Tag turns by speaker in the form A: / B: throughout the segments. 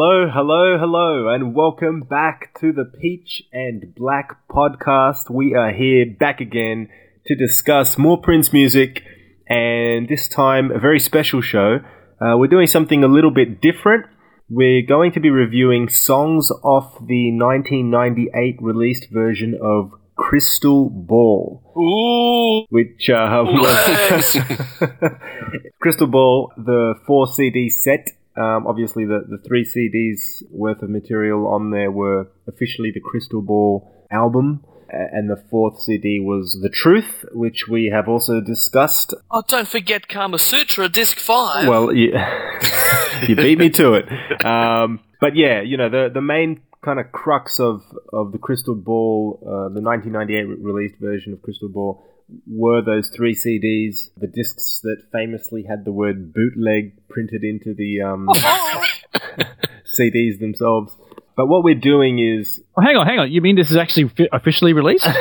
A: Hello, hello, hello, and welcome back to the Peach and Black podcast. We are here back again to discuss more Prince music, and this time a very special show. Uh, we're doing something a little bit different. We're going to be reviewing songs off the 1998 released version of Crystal Ball
B: Ooh!
A: which uh, was Crystal Ball, the four CD set. Um, obviously, the, the three CDs worth of material on there were officially the Crystal Ball album, and the fourth CD was The Truth, which we have also discussed.
C: Oh, don't forget Kama Sutra, Disc 5.
A: Well, yeah, you beat me to it. Um, but yeah, you know the the main kind of crux of of the Crystal Ball, uh, the 1998 re- released version of Crystal Ball, were those three CDs, the discs that famously had the word bootleg printed into the um, CDs themselves. But what we're doing is
D: Oh, hang on, hang on. You mean this is actually fi- officially released? oh,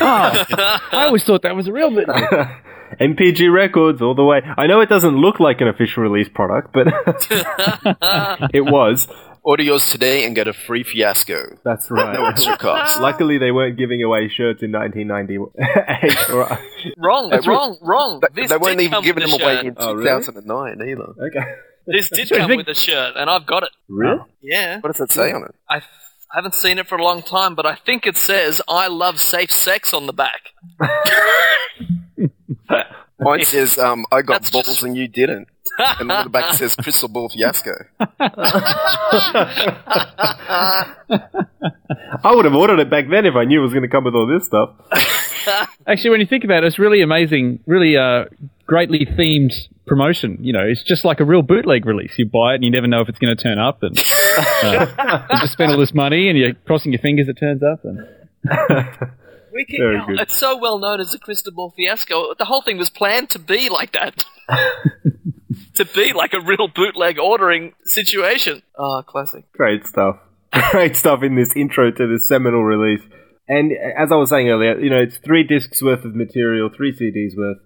D: I always thought that was a real bit.
A: NPG Records all the way. I know it doesn't look like an official release product, but it was.
B: Order yours today and get a free fiasco.
A: That's right.
B: No extra cost.
A: Luckily, they weren't giving away shirts in 1998. or-
C: wrong, wrong, wrong.
B: They,
C: This
B: they weren't even giving them
C: a
B: away
C: shirt.
B: in
A: Oh, really?
B: 2009 either.
A: okay.
C: This did come
D: think-
C: with a shirt, and I've got it.
A: Really?
C: Yeah.
B: What does it say on it?
C: I, th- I haven't seen it for a long time, but I think it says, I love safe sex on the back.
B: Mine says, um, I got
C: That's
B: balls
C: just-
B: and you didn't. And on the back it says Crystal Ball Fiasco.
A: I would have ordered it back then if I knew it was going to come with all this stuff.
D: Actually, when you think about it, it's really amazing, really uh, greatly themed promotion. You know, it's just like a real bootleg release. You buy it and you never know if it's going to turn up, and uh, you just spend all this money and you're crossing your fingers it turns up. And
C: We can,
A: Very good.
C: It's so well known as a Crystal Ball fiasco. The whole thing was planned to be like that. to be like a real bootleg ordering situation. Oh, classic.
A: Great stuff. Great stuff in this intro to this seminal release. And as I was saying earlier, you know, it's three discs worth of material, three CDs worth.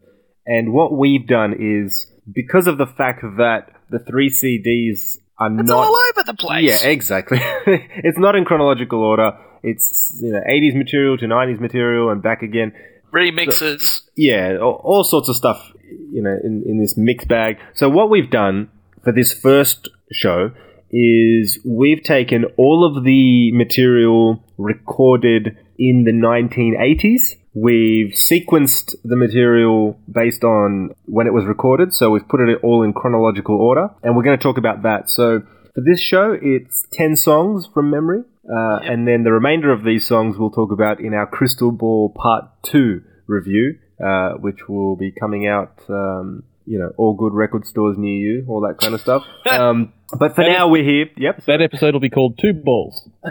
A: And what we've done is because of the fact that the three CDs are
C: It's
A: not
C: all over the place.
A: Yeah, exactly. it's not in chronological order. It's you know 80s material to 90s material and back again.
C: Remixes.
A: Yeah, all, all sorts of stuff. You know, in, in this mixed bag. So what we've done for this first show is we've taken all of the material recorded in the 1980s. We've sequenced the material based on when it was recorded, so we've put it all in chronological order, and we're going to talk about that. So for this show, it's 10 songs from memory, uh, and then the remainder of these songs we'll talk about in our Crystal Ball Part 2 review, uh, which will be coming out, um, you know, all good record stores near you, all that kind of stuff. um, but for now, we're here. Yep.
D: that episode will be called Two Balls.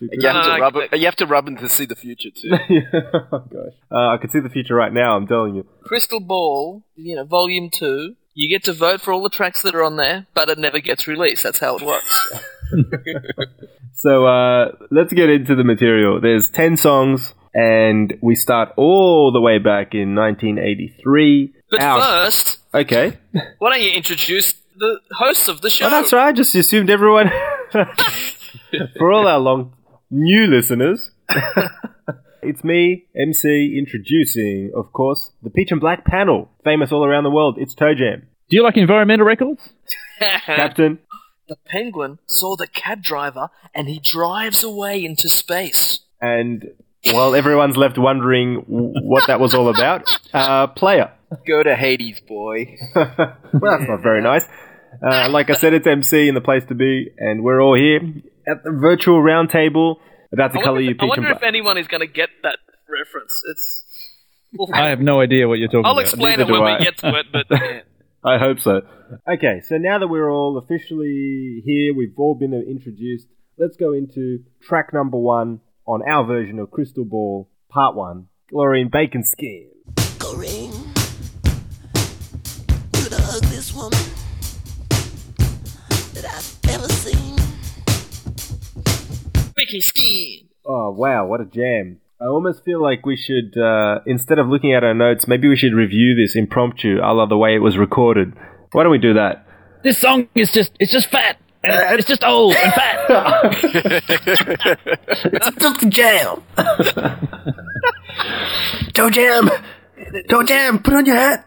B: You have,
C: No,
B: to
C: no,
B: rub
C: no.
B: it, you have to rub them to see the future too.
A: oh, gosh. Uh, I can see the future right now, I'm telling you.
C: Crystal Ball, you know, Volume 2. You get to vote for all the tracks that are on there, but it never gets released. That's how it works.
A: So uh, let's get into the material. There's 10 songs, and we start all the way back in 1983.
C: But first,
A: Okay.
C: why don't you introduce the hosts of the show?
A: Oh, that's right. I just assumed everyone. For all our long new listeners, it's me, MC, introducing, of course, the Peach and Black panel, famous all around the world. It's Toe Jam.
D: Do you like environmental records?
A: Captain.
C: the penguin saw the cab driver and he drives away into space.
A: And while everyone's left wondering w- what that was all about, uh, player.
B: Go to Hades, boy.
A: well, that's not very nice. Uh, like I said, it's MC and the place to be, and we're all here at the virtual roundtable That's the
C: I
A: color
C: wonder,
A: you
C: if, I wonder
A: and
C: if
A: black.
C: anyone is going to get that reference. It's. We'll
D: I have no idea what you're talking about.
C: I'll explain
A: neither
C: it when
A: I.
C: we get to it, but yeah.
A: I hope so. Okay, so now that we're all officially here, we've all been introduced. Let's go into track number one on our version of Crystal Ball, part one. Cloreen Bacon Skin.
E: Corrine, you're the ugliest woman that I've ever seen.
C: Bacon skin.
A: Oh wow, what a jam! I almost feel like we should, uh, instead of looking at our notes, maybe we should review this impromptu, a la the way it was recorded. Why don't we do that?
D: This song is just it's just fat. And it's just old and fat.
A: It's just a jam. Toe jam, toe jam. Put on your hat.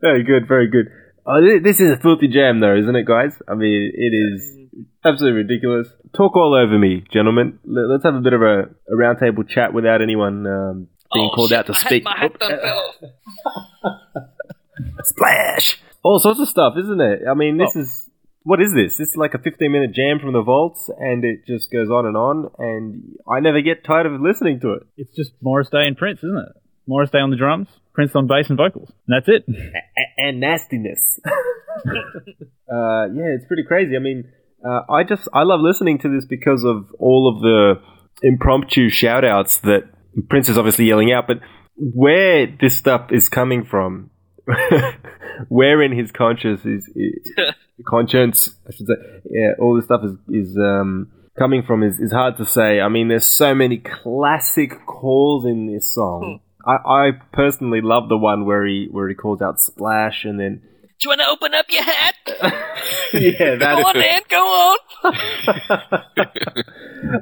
A: very good, very good. Oh, this is a filthy jam, though, isn't it, guys? I mean, it is absolutely ridiculous. Talk all over me, gentlemen. Let- Let's have a bit of a, a roundtable chat without anyone um, being
C: Oh,
A: called
C: shit,
A: out to
C: my hat-
A: speak.
C: my hat
A: Oh,
C: done fell off.
A: Splash! All sorts of stuff, isn't it? I mean, this is. What is this? This is like a 15 minute jam from the vaults, and it just goes on and on, and I never get tired of listening to it.
D: It's just Morris Day and Prince, isn't it? Morris Day on the drums, Prince on bass and vocals, and that's it.
A: A- and nastiness. uh, yeah, it's pretty crazy. I mean, uh, I just I love listening to this because of all of the impromptu shout outs that Prince is obviously yelling out, but where this stuff is coming from, where in his conscious is, is conscience, I should say, yeah, all this stuff is is um, coming from is, is hard to say. I mean, there's so many classic calls in this song. I, I personally love the one where he where he calls out splash and then
C: Do you want to open up your hat?
A: yeah, that
C: Go on, man. Go on.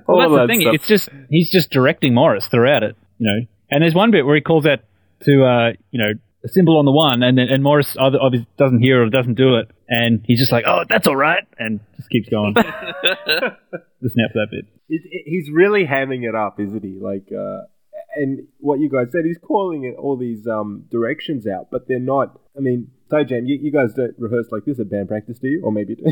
A: all
D: Well, that's the thing.
A: stuff.
D: It's just he's just directing Morris throughout it, you know. And there's one bit where he calls out to uh, you know a symbol on the one, and then and Morris either obviously doesn't hear or doesn't do it, and he's just like, oh, that's all right, and just keeps going. Listen out for that bit.
A: It- it- he's really hamming it up, isn't he? Like, uh, and what you guys said, he's calling it all these um, directions out, but they're not. I mean, Toe Jam, you, you guys don't rehearse like this at band practice, do you? Or maybe.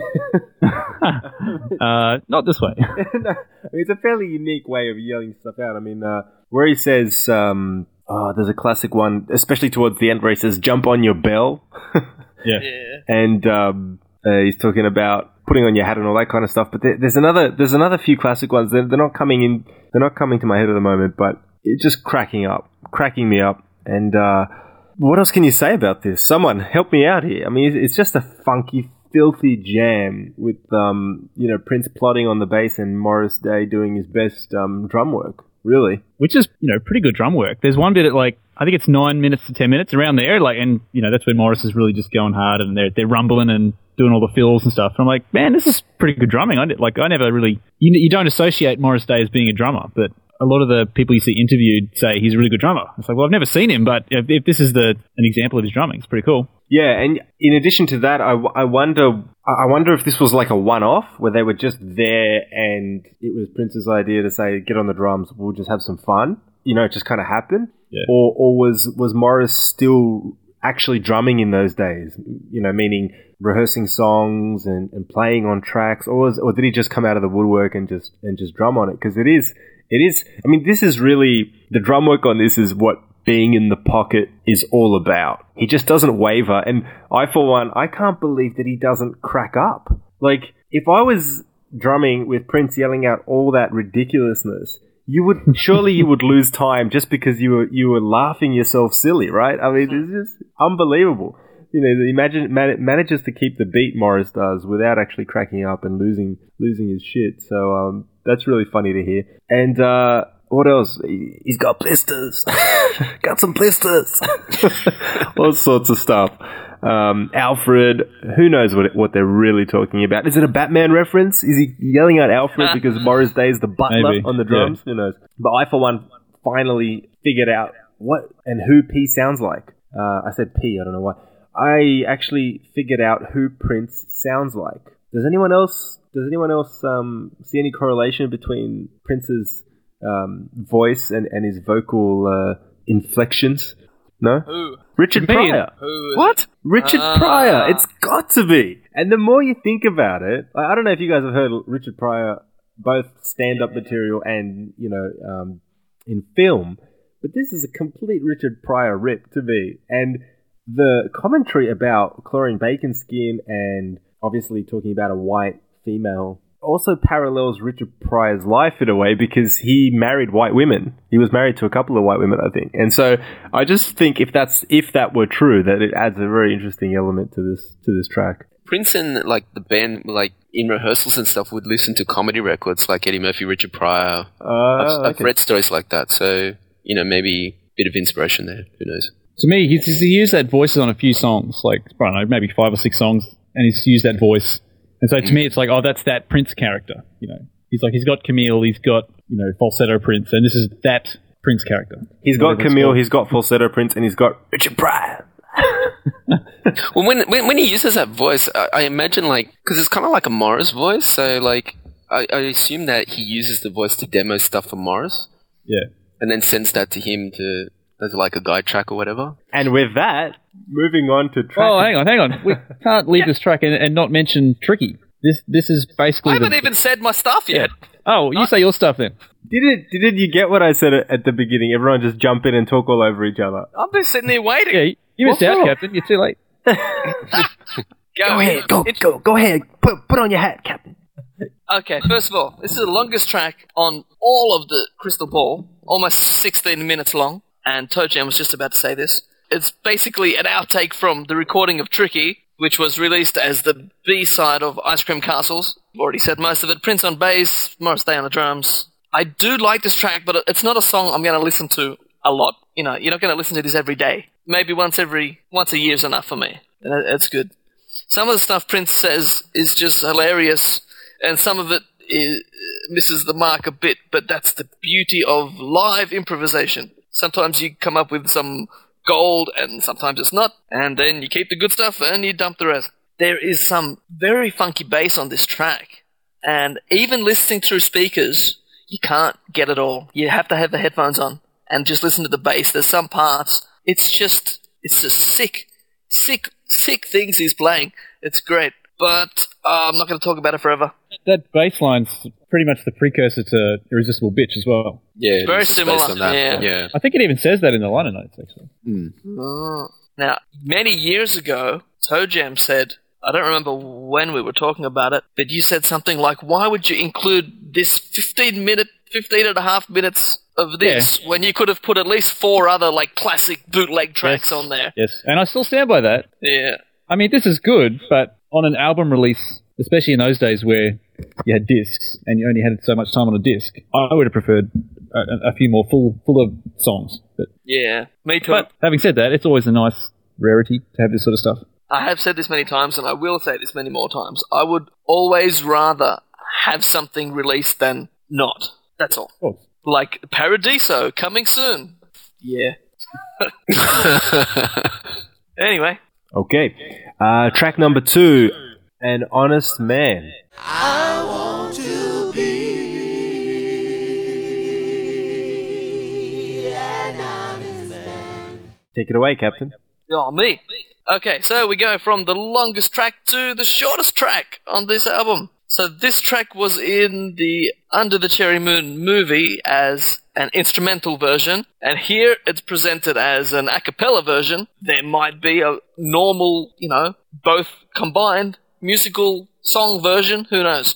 D: Uh, not this way.
A: no, I mean, it's a fairly unique way of yelling stuff out. I mean, uh, where he says, um, oh, there's a classic one, especially towards the end, where he says, "Jump on your bell,"
D: Yeah.
C: Yeah.
A: and um, uh, he's talking about putting on your hat and all that kind of stuff. But there, there's another, there's another few classic ones. They're, they're not coming in, they're not coming to my head at the moment, but it's just cracking up, cracking me up. And uh, what else can you say about this? Someone help me out here. I mean, it's, just a funky, filthy jam with um, you know Prince plotting on the bass and Morris Day doing his best um, drum work. Really,
D: which is you know pretty good drum work. There's one bit at like I think it's nine minutes to ten minutes around there, like and you know that's when Morris is really just going hard and they're they're rumbling and doing all the fills and stuff. And I'm like, man, this is pretty good drumming. I like I never really you you don't associate Morris Day as being a drummer, but a lot of the people you see interviewed say he's a really good drummer. It's like, well, I've never seen him, but if, if this is the an example of his drumming, it's pretty cool.
A: Yeah, and in addition to that, I, I wonder I wonder if this was like a one-off where they were just there and it was Prince's idea to say, "Get on the drums, we'll just have some fun." You know, it just kind of happened.
D: Yeah.
A: Or or was was Morris still actually drumming in those days? You know, meaning rehearsing songs and, and playing on tracks, or was, or did he just come out of the woodwork and just and just drum on it? Because it is it is. I mean, this is really the drum work on this is what being in the pocket is all about. He just doesn't waver. And I, for one, I can't believe that he doesn't crack up. Like, if I was drumming with Prince yelling out all that ridiculousness, you would surely you would lose time just because you were you were laughing yourself silly, right? I mean, it's just unbelievable. You know, the imagine man, manages to keep the beat Morris does without actually cracking up and losing losing his shit. So um, that's really funny to hear. And uh, what else? He- He's got blisters. got some blisters. All sorts of stuff. Um, Alfred, who knows what what they're really talking about? Is it a Batman reference? Is he yelling out Alfred because Morris Day is the butler
D: Maybe,
A: on the
D: yeah.
A: drums? Who knows? But I, for one, finally figured out what and who P sounds like. Uh, I said P. I don't know why. I actually figured out who Prince sounds like. Does anyone else? Does anyone else um, see any correlation between Prince's um, voice and, and his vocal uh, inflections? No.
C: Who?
A: Richard
D: Me,
A: Pryor.
C: Who is
A: What? Richard
C: Ah.
A: Pryor. It's got to be. And the more you think about it, I I don't know if you guys have heard Richard Pryor both stand-up material and you know um, in film. But this is a complete Richard Pryor rip to me, and the commentary about Cloreen Bacon Skin and obviously talking about a white female also parallels Richard Pryor's life in a way because he married white women. He was married to a couple of white women, I think. And so I just think if that's if that were true, that it adds a very interesting element to this to this track.
B: Prince and like the band, like in rehearsals and stuff, would listen to comedy records like Eddie Murphy, Richard Pryor.
A: Uh,
B: I've, I've
A: okay.
B: read stories like that, so you know maybe a bit of inspiration there. Who knows?
D: To me, he's, he's used that voice on a few songs, like I don't know, maybe five or six songs, and he's used that voice. And so to me, mm. it's like, oh, that's that Prince character. You know, he's like, he's got Camille, he's got you know falsetto Prince, and this is that Prince character.
A: He's got Camille, he's got falsetto Prince, and he's got Richard Pryor.
B: Well, when when, when he uses that voice, I, I imagine like because it's kind of like a Morris voice, so like I, I assume that he uses the voice to demo stuff for Morris,
D: Yeah.
B: and then sends that to him to as like a guide track or whatever.
A: And with that, moving on to track.
D: Oh, hang on, hang on. We can't leave this track and, and not mention Tricky. This this is basically.
C: I haven't
D: the,
C: even said my stuff yet.
D: Oh, you say your stuff then.
A: Did it? Did you get what I said at at the beginning? Everyone just jump in and talk all over each other.
C: I've been sitting here waiting.
D: Yeah, you, you missed
A: What
D: out. Captain. You're too late.
C: Go, ahead.
A: go, go, go ahead. Put put on your hat, Captain.
C: Okay, first of all, this is the longest track on all of the Crystal Ball, almost 16 minutes long, and Toe Jam was just about to say this. It's basically an outtake from the recording of Tricky, which was released as the B-side of Ice Cream Castles. Already said most of it. Prince on bass, Morris Day on the drums. I do like this track, but it's not a song I'm going to listen to a lot. You know, you're not going to listen to this every day. Maybe once every, once a year is enough for me. And That's good. Some of the stuff Prince says is just hilarious, and some of it is, misses the mark a bit, but that's the beauty of live improvisation. Sometimes you come up with some gold, and sometimes it's not, and then you keep the good stuff and you dump the rest. There is some very funky bass on this track, and even listening through speakers, you can't get it all. You have to have the headphones on and just listen to the bass. There's some parts, it's just, it's just sick sick, sick things he's playing. It's great, but uh, I'm not going to talk about it forever.
D: That bass line's pretty much the precursor to Irresistible Bitch as well.
B: Yeah,
C: Very
B: it's
C: similar,
B: based on that.
C: yeah.
B: yeah.
D: I think it even says that in the liner notes, actually.
C: Oh. Now, many years ago, Toe Jam said, I don't remember when we were talking about it, but you said something like, why would you include this 15 minute, 15 and a half minutes of this when you could have put at least four other like classic bootleg tracks
D: Yes.
C: on there?
D: Yes, and I still stand by that.
C: Yeah.
D: I mean, this is good, but on an album release, especially in those days where you had discs and you only had so much time on a disc, I would have preferred a, a- a few more full full of songs. But,
C: Yeah, me too.
D: but having said that, it's always a nice rarity to have this sort of stuff.
C: I have said this many times, and I will say this many more times. I would always rather have something released than not. That's all.
D: Of.
C: Like Paradiso coming soon. Yeah. anyway,
A: Okay. Uh, track number two, An Honest Man.
E: I want to be an honest man.
A: Take it away, Captain.
C: oh me. Okay, so we go from the longest track to the shortest track on this album. So this track was in the Under the Cherry Moon movie as an instrumental version, and here it's presented as an a cappella version. There might be a normal, you know, both combined musical song version, who knows.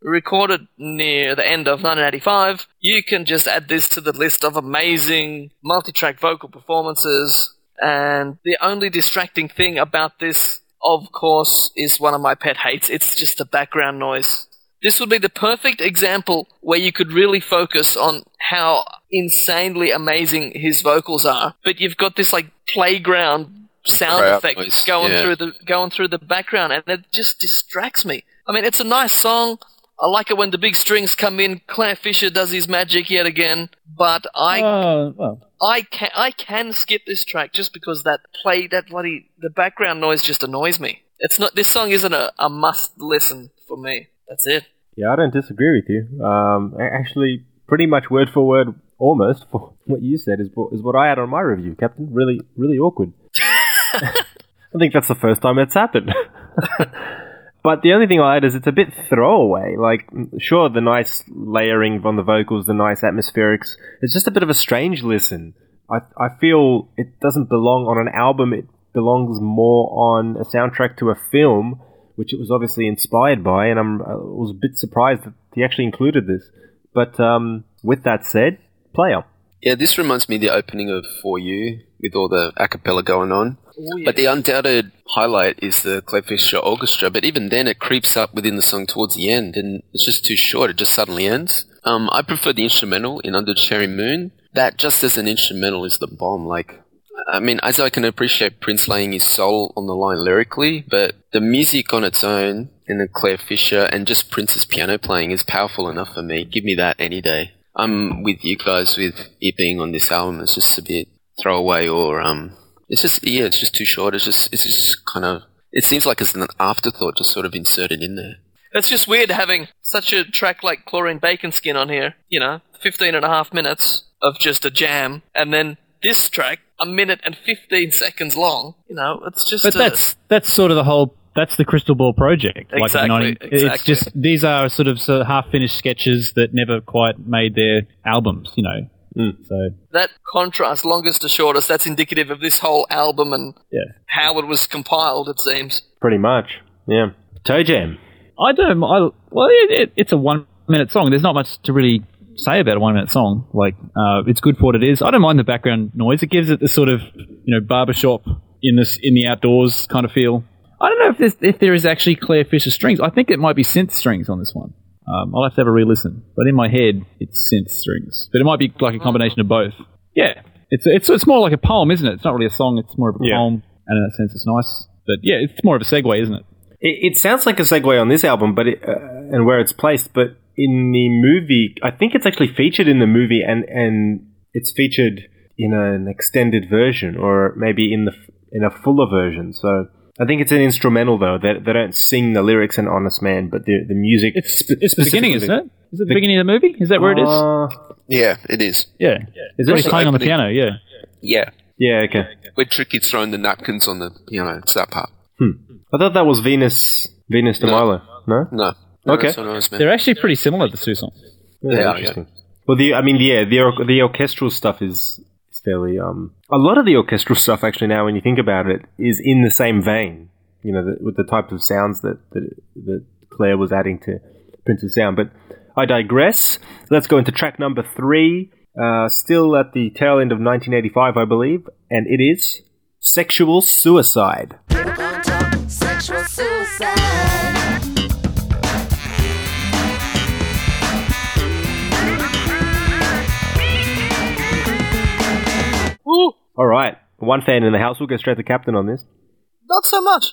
C: Recorded near the end of 1985, you can just add this to the list of amazing multi-track vocal performances. And the only distracting thing about this, of course, is one of my pet hates. It's just the background noise. This would be the perfect example where you could really focus on how insanely amazing his vocals are, but you've got this like playground sound
B: Crowd
C: effect
B: noise,
C: going
B: yeah.
C: through the going through the background, and it just distracts me. I mean, it's a nice song. I like it when the big strings come in. Clare Fischer does his magic yet again, but I
D: Oh, well,
C: I can I can skip this track just because that play that bloody the background noise just annoys me. It's not this song isn't a, a must listen for me. That's it.
A: Yeah, I don't disagree with you. Um, actually, pretty much word for word, almost for what you said is what, is what I had on my review, Captain. Really, really awkward. I think that's the first time it's happened. But the only thing I'll add is it's a bit throwaway. Like, sure, the nice layering on the vocals, the nice atmospherics. It's just a bit of a strange listen. I, I feel it doesn't belong on an album. It belongs more on a soundtrack to a film, which it was obviously inspired by. And I'm, I was a bit surprised that he actually included this. But um, with that said, player.
B: Yeah, this reminds me of the opening of For You with all the a cappella going on.
C: Oh,
B: But the undoubted highlight is the Clare Fischer orchestra. But even then, it creeps up within the song towards the end, and it's just too short. It just suddenly ends. Um, I prefer the instrumental in Under the Cherry Moon. That just as an instrumental is the bomb. Like, I mean, as I can appreciate Prince laying his soul on the line lyrically, but the music on its own and the Clare Fischer and just Prince's piano playing is powerful enough for me. Give me that any day. I'm with you guys with it being on this album. It's just a bit throwaway or um, it's just yeah, it's just too short. It's just it's just kind of it seems like it's an afterthought, just sort of inserted in there.
C: It's just weird having such a track like Cloreen Bacon Skin on here, you know, 15 and a half minutes of just a jam, and then this track, a minute and 15 seconds long, you know, it's just.
D: But
C: uh,
D: that's that's sort of the whole. That's the Crystal Ball project. Like,
C: Exactly,
D: you know, It's just these are sort of, sort of half-finished sketches that never quite made their albums. You know, so
C: that contrast, longest to shortest, that's indicative of this whole album and
D: yeah.
C: how it was compiled, it seems.
A: Pretty much. Yeah. Toe Jam.
D: I don't. I, well, it, it, it's a one-minute song. There's not much to really say about a one-minute song. Like, uh, it's good for what it is. I don't mind the background noise. It gives it the sort of, you know, barbershop in this in the outdoors kind of feel. I don't know if there's, if there is actually Clare Fischer strings. I think it might be synth strings on this one. Um, I'll have to have a re-listen. But in my head, it's synth strings. But it might be like a combination of both. Yeah, it's it's it's more like a poem, isn't it? It's not really a song. It's more of a
A: Yeah.
D: poem, and in that sense, it's nice. But yeah, it's more of a segue, isn't it?
A: It, it sounds like a segue on this album, but it, uh, and where it's placed. But in the movie, I think it's actually featured in the movie, and and it's featured in an extended version, or maybe in the in a fuller version. So I think it's an instrumental though. They, they don't sing the lyrics in Honest Man, but the the music.
D: It's
A: spe-
D: it's the beginning, isn't it? Is it the beginning of the movie? Is that where it is?
A: Uh,
B: Yeah, it is.
D: yeah.
A: is
D: When he's
A: it?
D: playing on the piano, yeah.
B: Yeah,
A: Yeah. Okay.
B: where Tricky's throwing the napkins on the piano. It's that part.
A: I thought that was Venus. Venus de
B: No.
A: Milo. No.
B: No. no
A: Okay.
B: that's what I was meant.
D: They're actually pretty similar, the two songs.
A: Yeah,
B: Yeah,
A: interesting. Well, the I mean, yeah, the or- the orchestral stuff is is fairly um. A lot of the orchestral stuff, actually, now when you think about it, is in the same vein. You know, the, with the types of sounds that that, that Clare was adding to Prince's sound. But I digress. Let's go into track number three. Uh, still at the tail end of 1985, I believe, and it is "Sexual Suicide." All right, one fan in the house. We'll go straight to captain on this.
C: Not so much.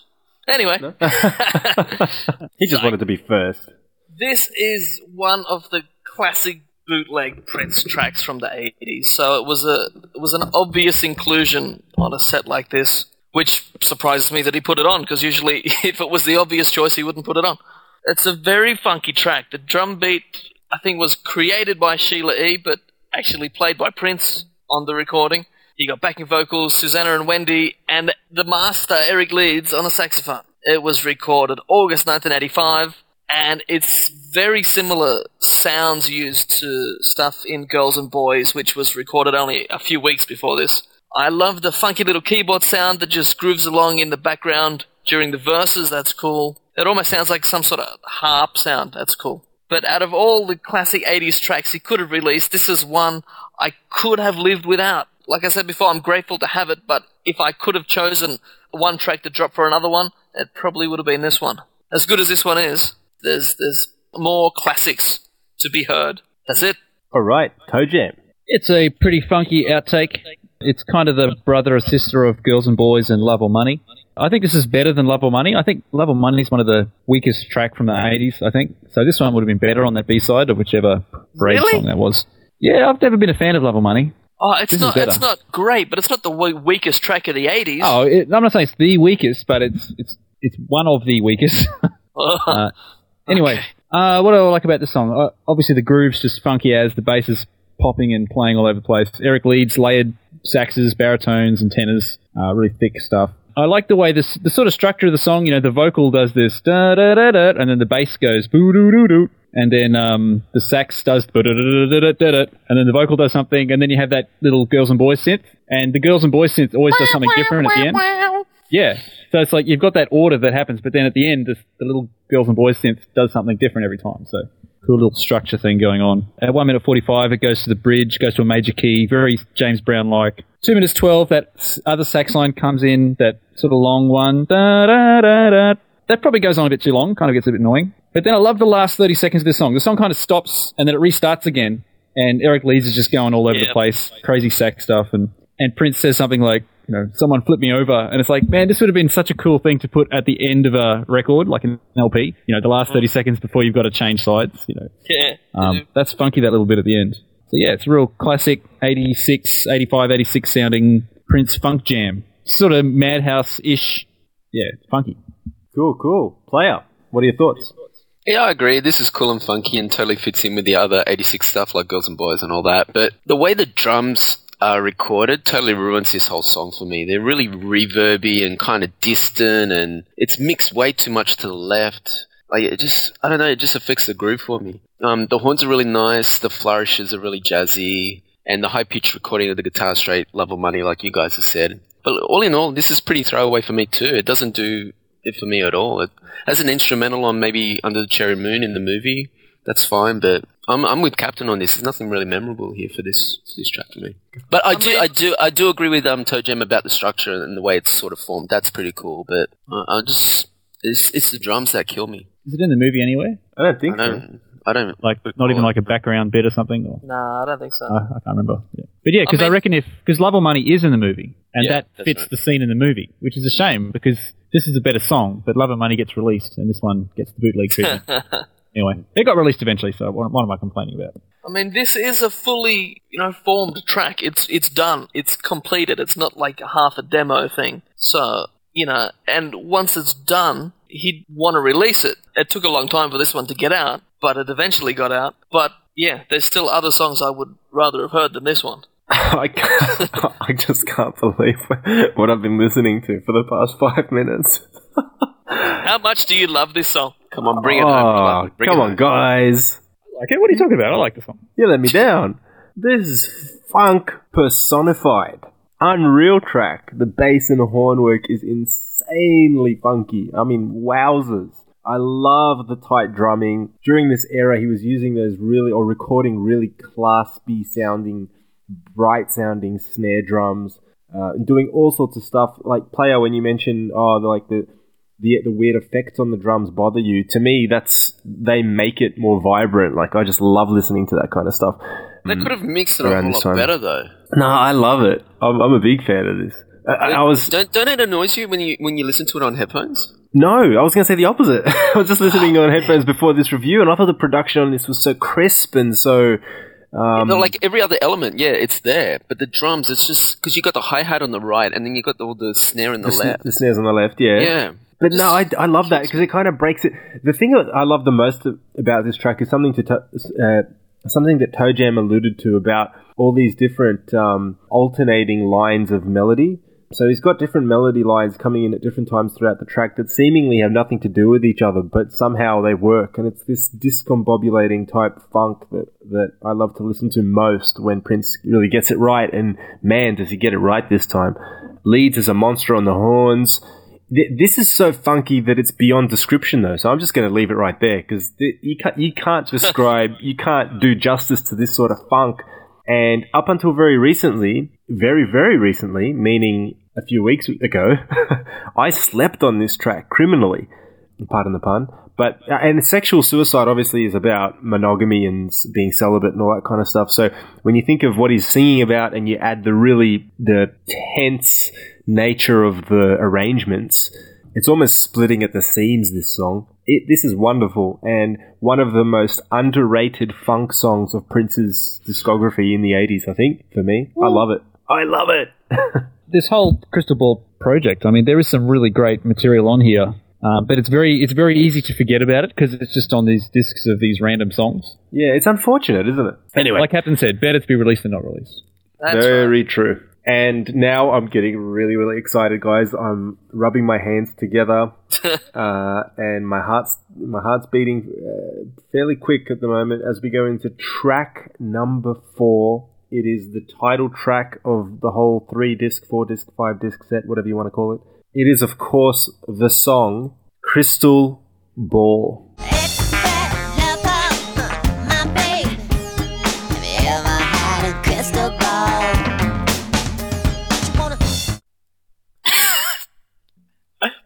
C: Anyway,
A: He just wanted to be first.
C: this is one of the classic bootleg Prince tracks from the 80s. So it was a it was an obvious inclusion on a set like this, which surprises me that he put it on because usually if it was the obvious choice he wouldn't put it on. It's a very funky track. The drum beat I think was created by Sheila E, but actually played by Prince on the recording. You got backing vocals, Susannah and Wendy, and the master, Eric Leeds, on a saxophone. It was recorded August 1985, and it's very similar sounds used to stuff in Girls and Boys, which was recorded only a few weeks before this. I love the funky little keyboard sound that just grooves along in the background during the verses. That's cool. It almost sounds like some sort of harp sound. That's cool. But out of all the classic 80s tracks he could have released, this is one I could have lived without. Like I said before, I'm grateful to have it, but if I could have chosen one track to drop for another one, it probably would have been this one. As good as this one is, there's there's more classics to be heard. That's it.
A: All right, Toe Jam.
D: It's a pretty funky outtake. It's kind of the brother or sister of Girls and Boys and Love or Money. I think this is better than Love or Money. I think Love or Money is one of the weakest track from the 80s, I think. So this one would have been better on that B-side of whichever Parade
C: Really?
D: song that was. Yeah, I've never been a fan of Love or Money.
C: Oh, it's
D: This
C: not it's not great, but it's not the weakest track of the 80s.
D: Oh, it, I'm not saying it's the weakest, but it's it's it's one of the weakest. Uh, anyway, uh, what do I like about this song? Uh, obviously, the groove's just funky as the bass is popping and playing all over the place. Eric Leeds layered saxes, baritones, and tenors, uh, really thick stuff. I like the way this the sort of structure of the song. You know, the vocal does this da da da da, and then the bass goes boo doo doo doo, and then um, the sax does and then the vocal does something, and then you have that little girls and boys synth, and the girls and boys synth always does something different at the end. Yeah, so it's like you've got that order that happens, but then at the end, the, the little girls and boys synth does something different every time. So cool little structure thing going on. At one minute forty-five, it goes to the bridge, goes to a major key, very James Brown like. Two minutes twelve, that other sax line comes in, that sort of long one. Da, da, da. That probably goes on a bit too long, kind of gets a bit annoying. But then I love the last thirty seconds of this song. The song kind of stops and then it restarts again, and Eric Leeds is just going all over the place, crazy sax stuff, and and Prince says something like, you know, someone flip me over, and it's like, man, this would have been such a cool thing to put at the end of a record, like an LP. You know, the last thirty seconds before you've got to change sides. You know,
C: Yeah.
D: um, that's funky, that little bit at the end. So yeah, it's a real classic 86, 85, 86 sounding Prince funk jam. Sort of madhouse-ish. Yeah, funky.
A: Cool, cool. Play Player, what are your thoughts?
B: Yeah, I agree. This is cool and funky and totally fits in with the other 86 stuff like Girls and Boys and all that. But the way the drums are recorded totally ruins this whole song for me. They're really reverby and kind of distant and it's mixed way too much to the left. Like it just, I don't know, it just affects the groove for me. Um, the horns are really nice, the flourishes are really jazzy, and the high pitched recording of the guitar straight level money, like you guys have said. But all in all, this is pretty throwaway for me too. It doesn't do it for me at all. It has an instrumental on maybe Under the Cherry Moon in the movie. That's fine, but I'm I'm with Captain on this. There's nothing really memorable here for this for this track for me. But I, do I do I do agree with um Toe about the structure and the way it's sort of formed. That's pretty cool. But uh, I just it's it's the drums that kill me.
D: Is it in the movie anyway?
A: I don't
B: I
A: think so.
B: Don't I don't
D: Like, not even oh. like a background bit or something? Or?
C: Nah, I don't think so.
D: I, I can't remember. Yeah. But yeah, because I,
C: mean-
D: reckon if because Love or Money is in the movie, and
B: Yeah,
D: that fits
B: right.
D: the scene in the movie, which is a shame because this is a better song, but Love or Money gets released, and this one gets the bootleg treatment. anyway, it got released eventually, so what, what am I complaining about?
C: I mean, this is a fully, you know, formed track. It's it's done. It's completed. It's not like a half a demo thing. So, you know, and once it's done, he'd want to release it. It took a long time for this one to get out, but it eventually got out. But yeah, there's still other songs I would rather have heard than this one.
A: I, can't, I just can't believe what I've been listening to for the past five minutes.
C: How much do you love this song?
B: come on bring it
A: oh,
B: home. Clark. Bring
A: come
B: it
A: on,
B: home.
A: guys.
D: Okay, what are you talking about? I like the song.
A: You let me down. This is funk personified. Unreal track. The bass and horn work is insanely funky. I mean, wowzers. I love the tight drumming. During this era, he was using those really, or recording really claspy sounding, bright sounding snare drums, uh, and doing all sorts of stuff. Like player, when you mentioned, oh, the, like the the the weird effects on the drums bother you. To me, that's they make it more vibrant. Like I just love listening to that kind of stuff.
B: They could have mixed it a
A: Around
B: whole
A: this
B: lot
A: time.
B: better though.
A: No, I love it. I'm, I'm a big fan of this. I, I was
B: don't don't it annoys you when you when you listen to it on headphones?
A: no, I was going to say the opposite. I was just listening on headphones before this review, and I thought the production on this was so crisp and so. Um,
B: No, like every other element, yeah, it's there. But the drums, it's just because you got the hi hat on the right, and then you got all the snare in the,
A: the, sn-
B: left.
A: the snares on the left, yeah.
B: Yeah,
A: But no, I, I love that because it kind of breaks it. The thing that I love the most about this track is something to to- uh, something that Toe Jam alluded to about all these different um, alternating lines of melody. So he's got different melody lines coming in at different times throughout the track that seemingly have nothing to do with each other, but somehow they work. And it's this discombobulating type funk that, that I love to listen to most when Prince really gets it right. And man, does he get it right this time. Leeds as a monster on the horns. Th- This is so funky that it's beyond description, though. So I'm just going to leave it right there because you can't you can't describe, you can't do justice to this sort of funk. And up until very recently, very very recently, meaning a few weeks ago, I slept on this track criminally. Pardon the pun. But uh, and sexual suicide obviously is about monogamy and being celibate and all that kind of stuff. So when you think of what he's singing about and you add the really the tense nature of the arrangements, it's almost splitting at the seams. This song, it, this is wonderful and one of the most underrated funk songs of Prince's discography in the '80s. I think for me, I love it. I love it.
D: This whole Crystal Ball project, I mean, there is some really great material on here, uh, but it's very it's very easy to forget about it because it's just on these discs of these random songs.
A: yeah, it's unfortunate, isn't it? Anyway,
D: Like Captain said, better to be released than not released.
C: That's right.
A: very true. And now I'm getting really, really excited, guys. I'm rubbing my hands together, uh, and my heart's my heart's beating uh, fairly quick at the moment as we go into track number four. It is the title track of the whole three disc, four disc, five disc set, whatever you want to call it. It is, of course, the song "Crystal Ball."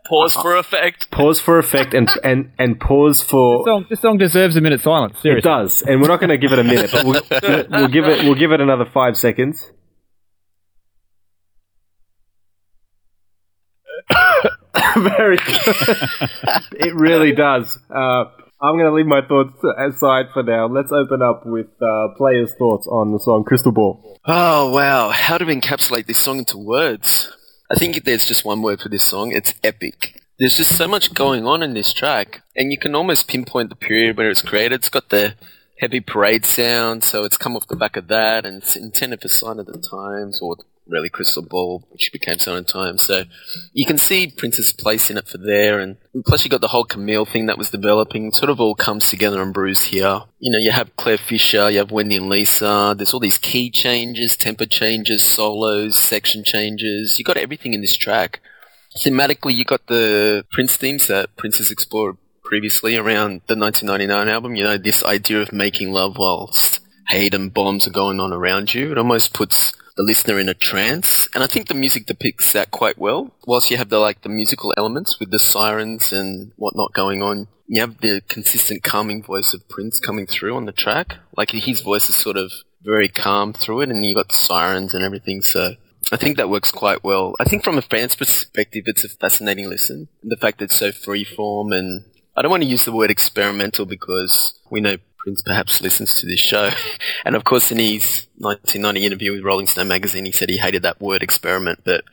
C: Pause for effect.
A: Pause for effect and and and pause for
D: This song, this song deserves a minute silence.
A: It does, and we're not going to give it a minute, but we'll, we'll give it we'll give it another five seconds. Very good. it really does. Uh, I'm going to leave my thoughts aside for now. Let's open up with uh, players' thoughts on the song "Crystal Ball."
B: Oh wow, how to encapsulate this song into words? I think there's just one word for this song. It's epic. There's just so much going on in this track, and you can almost pinpoint the period where it's created. It's got the heavy parade sound, so it's come off the back of that, and it's intended for Sign of the Times, or really Crystal Ball, which became Sign of Time. So you can see Prince's place in it for there, and plus you got the whole Camille thing that was developing. Sort of all comes together and brews here. You know, you have Clare Fischer, you have Wendy and Lisa. There's all these key changes, tempo changes, solos, section changes. You got everything in this track. Thematically, you got the Prince themes that Prince has explored previously around the 1999 album. You know, this idea of making love whilst hate and bombs are going on around you. It almost puts the listener in a trance, and I think the music depicts that quite well. Whilst you have the like the musical elements with the sirens and whatnot going on, you have the consistent calming voice of Prince coming through on the track. Like his voice is sort of very calm through it, and you got sirens and everything. So I think that works quite well. I think from a fan's perspective, it's a fascinating listen. The fact that it's so freeform, and I don't want to use the word experimental because we know Prince perhaps listens to this show. and of course, in his 1990 interview with Rolling Stone magazine, he said he hated that word experiment, but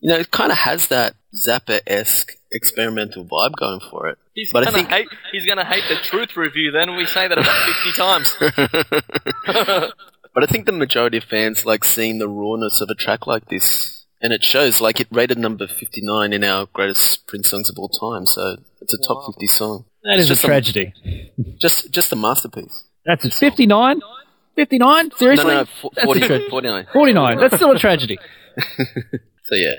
B: you know, it kind of has that Zappa-esque experimental vibe going for it.
C: He's
B: But I
C: gonna
B: think-
C: hate. He's gonna hate the truth review. Then we say that about fifty times.
B: But I think the majority of fans like seeing the rawness of a track like this. And it shows, like, it rated number 59 in our greatest Prince songs of all time, so it's a top 50 song.
D: That is a
B: Just a-
D: tragedy.
B: Just just a masterpiece.
D: That's it. 59? 59? Seriously?
B: No, no, f- 40,
D: tra-
B: 49.
D: 49. That's still a tragedy.
B: So yeah,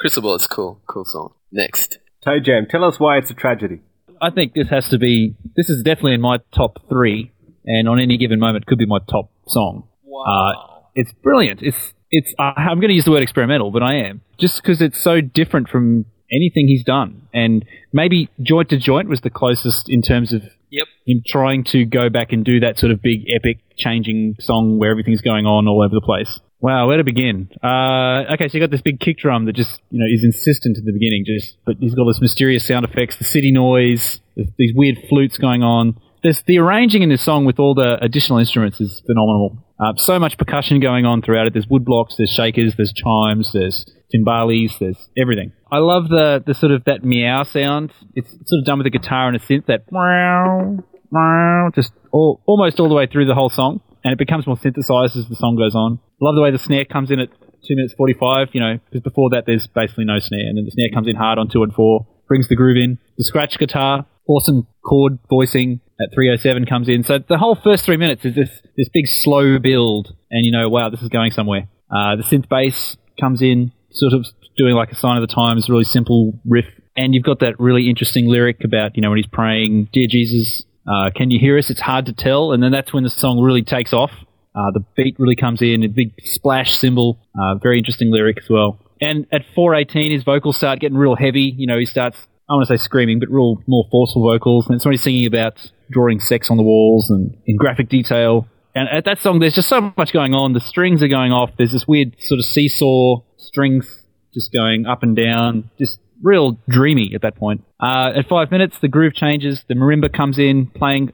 B: Crystal Ball is cool. Cool song. Next.
A: Toe Jam, tell us why it's a tragedy.
D: I think this has to be. This is definitely in my top three, and on any given moment could be my top song. Uh, it's brilliant. It's it's. Uh, I'm going to use the word experimental, but I am just because it's so different from anything he's done, and maybe Joint to Joint was the closest in terms of
C: Yep.
D: him trying to go back and do that sort of big epic changing song where everything's going on all over the place. Wow, where to begin? Uh, okay, so you got this big kick drum that just you know is insistent at the beginning, just but he's got all this mysterious sound effects, the city noise, these weird flutes going on. There's the arranging in this song with all the additional instruments is phenomenal. Uh, so much percussion going on throughout it. There's wood blocks, there's shakers, there's chimes, there's timbales, there's everything. I love the the sort of that meow sound. It's sort of done with a guitar and a synth. That meow, meow, just all, almost all the way through the whole song, and it becomes more synthesized as the song goes on. Love the way the snare comes in at two minutes forty five. You know, because before that there's basically no snare, and then the snare comes in hard on two and four, brings the groove in. The scratch guitar, awesome chord voicing at 307 comes in. So the whole first three minutes is this this big slow build, and you know, wow, this is going somewhere. Uh, the synth bass comes in, sort of doing like a sign of the times, really simple riff, and you've got that really interesting lyric about you know when he's praying, "Dear Jesus, uh, can you hear us? It's hard to tell," and then that's when the song really takes off. Uh, the beat really comes in, a big splash cymbal, uh, very interesting lyric as well. And at 418, his vocals start getting real heavy. You know, he starts, I want to say screaming, but real more forceful vocals. And it's when he's singing about drawing sex on the walls and in graphic detail. And at that song, there's just so much going on. The strings are going off. There's this weird sort of seesaw strings just going up and down, just real dreamy at that point. Uh, at five minutes, the groove changes. The marimba comes in, playing.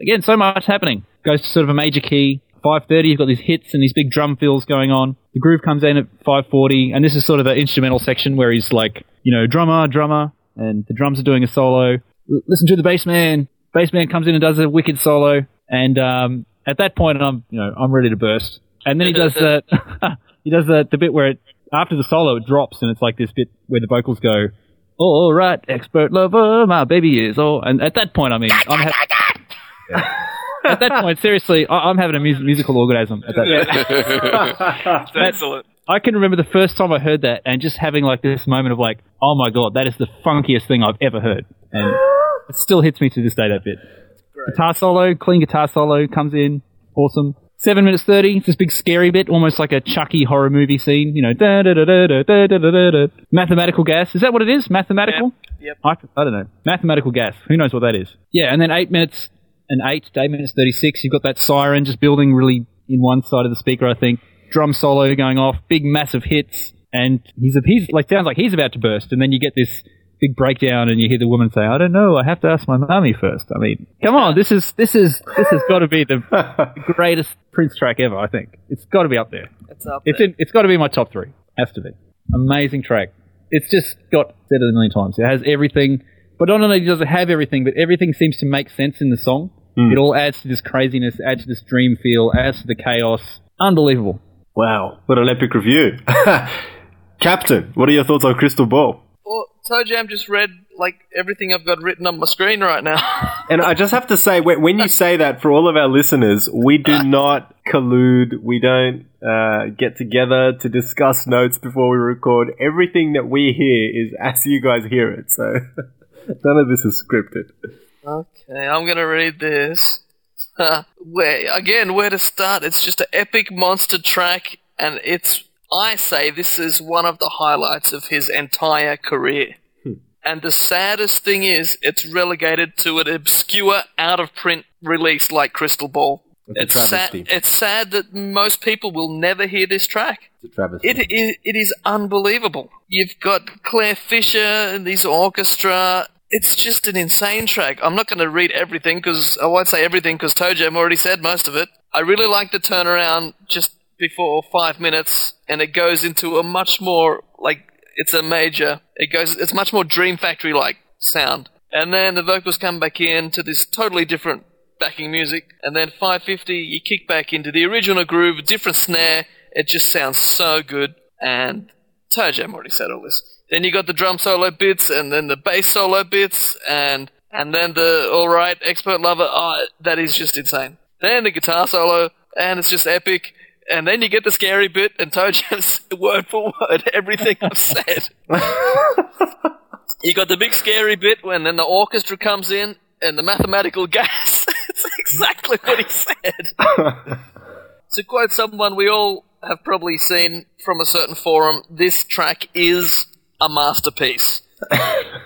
D: Again, so much happening. Goes to sort of a major key. 5:30, you've got these hits and these big drum fills going on. The groove comes in at 5:40, and this is sort of the instrumental section where he's like, you know, drummer, drummer, and the drums are doing a solo. Listen to the bass man. Bass man comes in and does a wicked solo, and um, at that point, I'm, you know, I'm ready to burst. And then he does that. he does the the bit where it after the solo it drops and it's like this bit where the vocals go, "All right, expert lover, my baby is all." And at that point, I mean, I'm ha- at that point, seriously, I- I'm having a mus- musical orgasm. At that,
C: It's excellent.
D: I can remember the first time I heard that and just having like this moment of like, "Oh my god, that is the funkiest thing I've ever heard," and it still hits me to this day. That bit, guitar solo, clean guitar solo comes in, awesome. Seven minutes thirty. It's this big scary bit, almost like a Chucky horror movie scene. You know, da da da da da da da da da. Mathematical gas. Is that what it is? Mathematical.
C: Yep.
D: I, I don't know. Mathematical gas. Who knows what that is? Yeah, and then eight minutes and eight, eight minutes thirty six. You've got that siren just building really in one side of the speaker. I think drum solo going off, big massive hits, and he's he's like sounds like he's about to burst, and then you get this big breakdown, and you hear the woman say, "I don't know, I have to ask my mummy first. I mean, come on, this is this is this has got to be the greatest Prince track ever. I think it's got to be up there.
C: It's up
D: It's
C: there.
D: in, it's got to be my top three. Has to be. Amazing track. It's just got said it a million times. It has everything, but not only does it have everything, but everything seems to make sense in the song. Hmm. It all adds to this craziness, adds to this dream feel, adds to the chaos. Unbelievable.
A: Wow, what an epic review. Captain, what are your thoughts on Crystal Ball?
C: Well, Toe Jam just read like everything I've got written on my screen right now.
A: And I just have to say, when when you say that for all of our listeners, we do not collude. We don't uh, get together to discuss notes before we record. Everything that we hear is as you guys hear it. So none of this is scripted.
C: okay, I'm gonna read this. where again, where to start? It's just an epic monster track, and it's. I say this is one of the highlights of his entire career. Hmm. And the saddest thing is, it's relegated to an obscure, out of print release like Crystal Ball.
A: It's
C: It's sad, it's sad that most people will never hear this track.
A: It's a travesty.
C: It, it, it is unbelievable. You've got Clare Fischer and these orchestra. It's just an insane track. I'm not going to read everything because I won't say everything because Toe Jam already said most of it. I really like the turnaround just before five minutes, and it goes into a much more like it's a major. It goes. It's much more Dream Factory like sound, and then the vocals come back in to this totally different backing music, and then 550 you kick back into the original groove, different snare. It just sounds so good, and Toe Jam already said all this. Then you got the drum solo bits, and then the bass solo bits, and and then the all right expert lover. Oh, that is just insane. Then the guitar solo, and it's just epic. And then you get the scary bit, and Jam's word for word everything I've said. you got the big scary bit when then the orchestra comes in and the mathematical gas. it's exactly what he said. to quote someone we all have probably seen from a certain forum, this track is a masterpiece.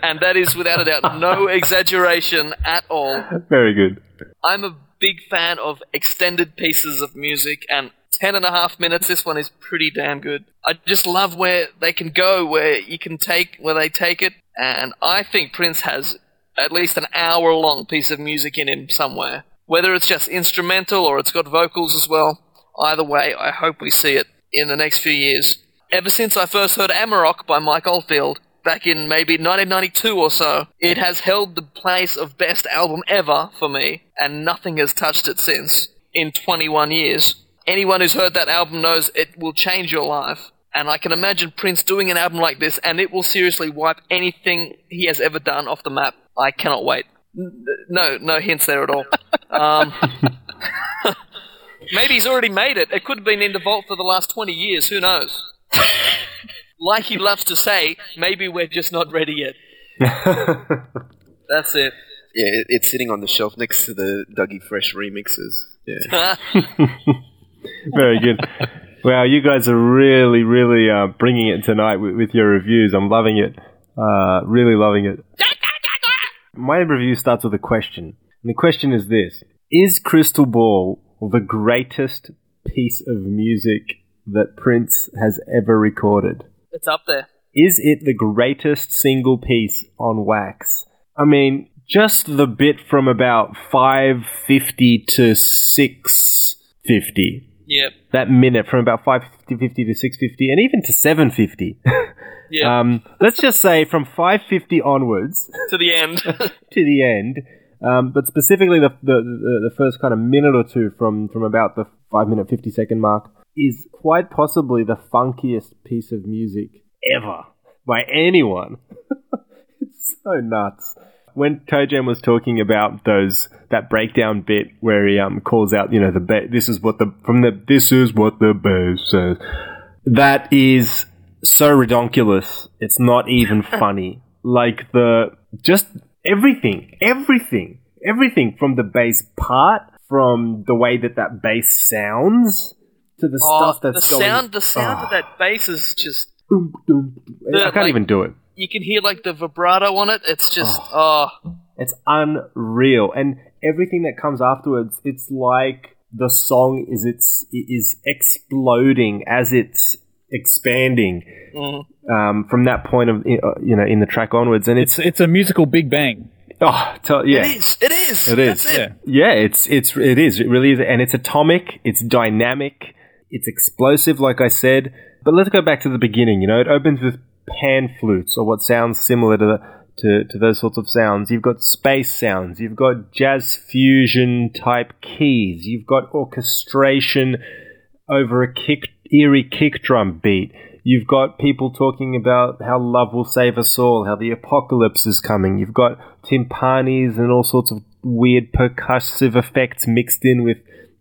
C: and that is without a doubt no exaggeration at all.
A: Very good.
C: I'm a big fan of extended pieces of music, and ten and a half minutes. This one is pretty damn good. I just love where they can go, where you can take where they take it, and I think Prince has at least an hour long piece of music in him somewhere. Whether it's just instrumental or it's got vocals as well. Either way, I hope we see it in the next few years. Ever since I first heard Amarok by Mike Oldfield, back in maybe 1992 or so, it has held the place of best album ever for me, and nothing has touched it since in 21 years. Anyone who's heard that album knows it will change your life. And I can imagine Prince doing an album like this, and it will seriously wipe anything he has ever done off the map. I cannot wait. No, no hints there at all. Um, maybe he's already made it. It could have been in the vault for the last 20 years. Who knows? like he loves to say, maybe we're just not ready yet. That's it.
B: Yeah, it, it's sitting on the shelf next to the Dougie Fresh remixes. Yeah.
A: Very good. Wow, you guys are really, really uh, bringing it tonight with, with your reviews. I'm loving it. Uh, really loving it. My review starts with a question. And the question is this Is Crystal Ball the greatest piece of music that Prince has ever recorded?
C: it's up there.
A: Is it the greatest single piece on wax? I mean, just the bit from about 550 to 650
C: Yep.
A: that minute from about 550 to 650 and even to 750
C: Yeah.
A: um, let's just say from 550 onwards
C: to the end.
A: to the end um, but specifically the, the, the, the first kind of minute or two from, from about the 5 minute 50 second mark is quite possibly the funkiest piece of music ever by anyone. it's so nuts. When Toe was talking about those that breakdown bit where he um calls out, you know, the ba- this is what the from the this is what the bass says. That is so redonkulous. It's not even funny. Like the just everything, everything, everything from the bass part, from the way that that bass sounds to the
C: Oh,
A: stuff that's
C: the
A: going.
C: sound, the sound
A: Oh.
C: of that bass is just.
A: Boom, boom, boom.
C: The,
A: I can't
C: like-
A: even do it.
C: You can hear like the vibrato on it. It's just oh,
A: It's unreal, and everything that comes afterwards, it's like the song is it's is exploding as it's expanding
C: mm.
A: um, from that point of uh, you know in the track onwards, and it's
D: It's it's a musical Big Bang.
A: oh tell- yeah.
C: it is. It is.
A: It is.
C: That's it.
D: Yeah.
A: Yeah, it's it's it is. It really is, and it's atomic. It's dynamic. It's explosive, like I said. But let's go back to the beginning. You know, it opens with pan flutes, or what sounds similar to the, to to those sorts of sounds. You've got space sounds. You've got jazz fusion type keys. You've got orchestration over a kick eerie kick drum beat. You've got people talking about how love will save us all, how the apocalypse is coming. You've got timpanis and all sorts of weird percussive effects mixed in with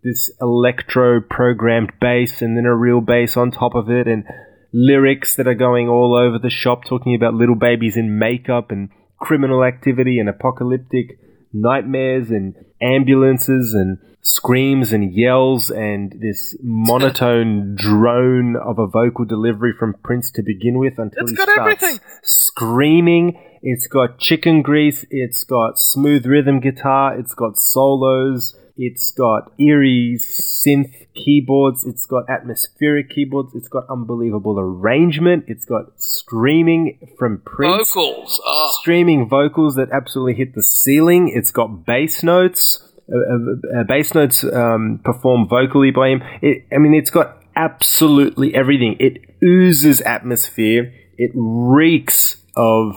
A: this electro programmed bass and then a real bass on top of it and lyrics that are going all over the shop talking about little babies in makeup and criminal activity and apocalyptic nightmares and ambulances and screams and yells and this monotone drone of a vocal delivery from Prince to begin with until
C: It's
A: he
C: got
A: starts
C: everything.
A: screaming. It's got chicken grease. It's got smooth rhythm guitar. It's got solos. It's got eerie synth keyboards. It's got atmospheric keyboards. It's got unbelievable arrangement. It's got screaming from Prince
C: Vocals. Oh,
A: streaming vocals that absolutely hit the ceiling. It's got bass notes, uh, uh, uh, bass notes um, performed vocally by him. It, I mean, it's got absolutely everything. It oozes atmosphere. It reeks of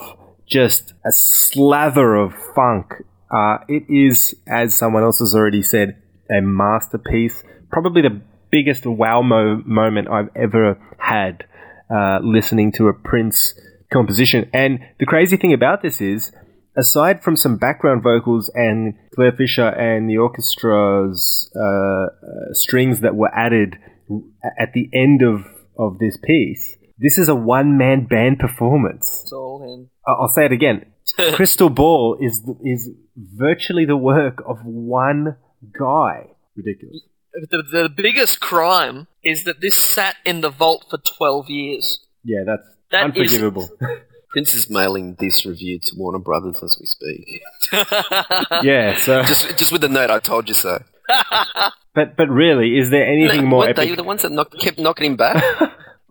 A: just a slather of funk. Uh, it is, as someone else has already said, a masterpiece. Probably the biggest wow mo- moment I've ever had uh, listening to a Prince composition. And the crazy thing about this is, aside from some background vocals and Clare Fischer and the orchestra's uh, uh, strings that were added at the end of, of this piece, this is a one man band performance.
C: it's all him.
A: I'll say it again. Crystal Ball is is virtually the work of one guy. Ridiculous.
C: The, the biggest crime is that this sat in the vault for 12 years.
A: Yeah, that's
C: That is-
A: unforgivable.
B: Prince is mailing this review to Warner Brothers as we speak.
A: yeah, so
B: Just, just with the note, I told you so.
A: but but really, is there anything more
B: Weren't they
A: epic?
B: the ones that knocked, kept knocking him back?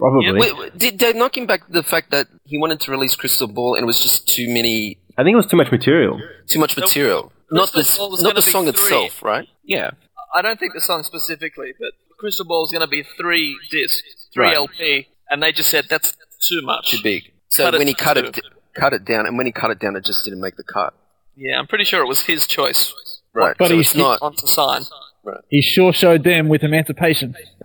A: Probably.
C: Yeah,
B: Wait, wait, did they knock him back the fact that he wanted to release Crystal Ball and it was just too many,
A: I think it was too much material.
B: too much material? Not the,
C: Crystal Ball was
B: not the song
C: three.
B: itself, right? Yeah.
C: I don't think the song specifically, but Crystal Ball is going to be three discs, three
B: Right.
C: LP, and they just said that's too much.
B: Too big. So
C: Cut it
B: when he cut it, cut it down, and when he cut it down, it just didn't make the cut.
C: Yeah, I'm pretty sure it was his choice
B: Right.
D: But
B: so
D: he-
B: it's not.
C: on to sign.
D: He sure showed them with Emancipation.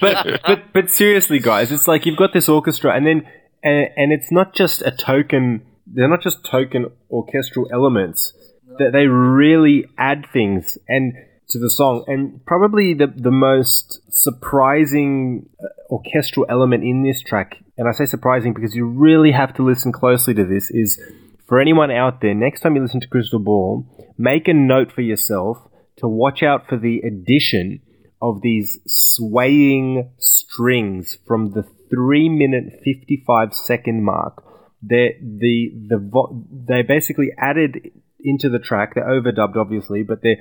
A: but but but seriously, guys, it's like you've got this orchestra, and then and, and it's not just a token. They're not just token orchestral elements. That they really add things and to the song, and probably the the most surprising uh, orchestral element in this track. And I say surprising because you really have to listen closely to this. Is for anyone out there, next time you listen to Crystal Ball, make a note for yourself to watch out for the addition of these swaying strings from the three minute fifty five second mark. They the the vo- they basically added into the track. They're overdubbed, obviously, but they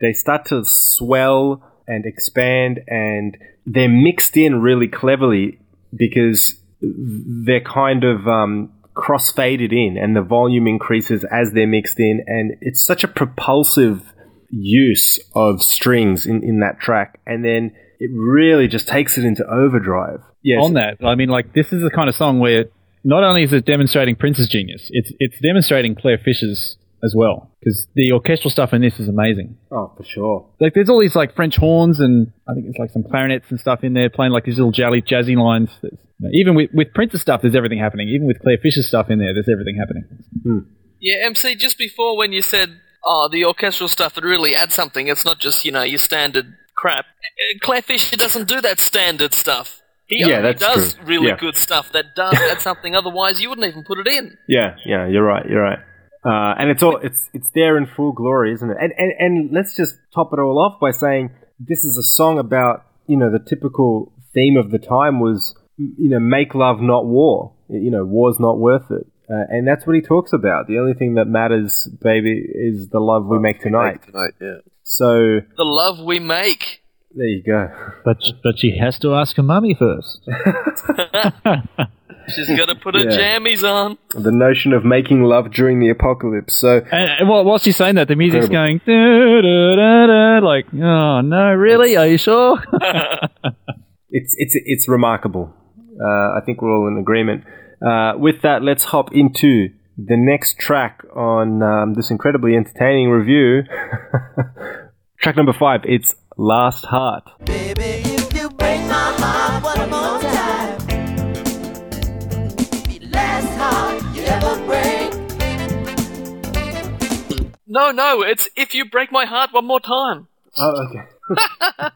A: they start to swell and expand, and they're mixed in really cleverly because they're kind of um, cross faded in, and the volume increases as they're mixed in, and it's such a propulsive use of strings in, in that track, and then it really just takes it into overdrive. Yes.
D: On that, I mean, like this is the kind of song where not only is it demonstrating Prince's genius, it's it's demonstrating Clare Fischer's as well. because the orchestral stuff in this is amazing.
A: Oh, for sure.
D: Like there's all these like French horns and I think it's like some clarinets and stuff in there playing like these little jolly jazzy lines. There's- you know, even with with Prince's stuff, there's everything happening. Even with Clare Fischer's stuff in there, there's everything happening. Hmm.
C: Yeah, MC, just before when you said, oh, the orchestral stuff, it really adds something. It's not just, you know, your standard crap. Uh, Clare Fischer doesn't do that standard stuff. He
A: Yeah,
C: only
A: that's
C: does
A: true.
C: really
A: Yeah.
C: good stuff that does add something. Otherwise, you wouldn't even put it in.
A: Yeah, yeah, you're right, you're right. Uh, and it's all it's it's there in full glory, isn't it? And, and and let's just top it all off by saying this is a song about you know the typical theme of the time was you know make love not war. You know war's not worth it, uh, and that's what he talks about. The only thing that matters, baby, is the love we make tonight.
B: Tonight, yeah.
A: So
C: The love we make.
A: there you go.
D: But but she has to ask her mummy first.
C: She's got to put her
A: Yeah.
C: jammies on.
A: The notion of making love during the apocalypse. So
D: And, and while, while she's saying that, the music's
A: Incredible.
D: going da, da, da, da, like, oh no, really? Are you sure?
A: it's it's it's remarkable. Uh, I think we're all in agreement. Uh, with that, let's hop into the next track on um, this incredibly entertaining review. track number five. It's "Last Heart."
E: Baby, if you break my heart one more time, be the last heart you ever break.
C: No, no, it's if you break my heart one more time.
A: Oh, okay.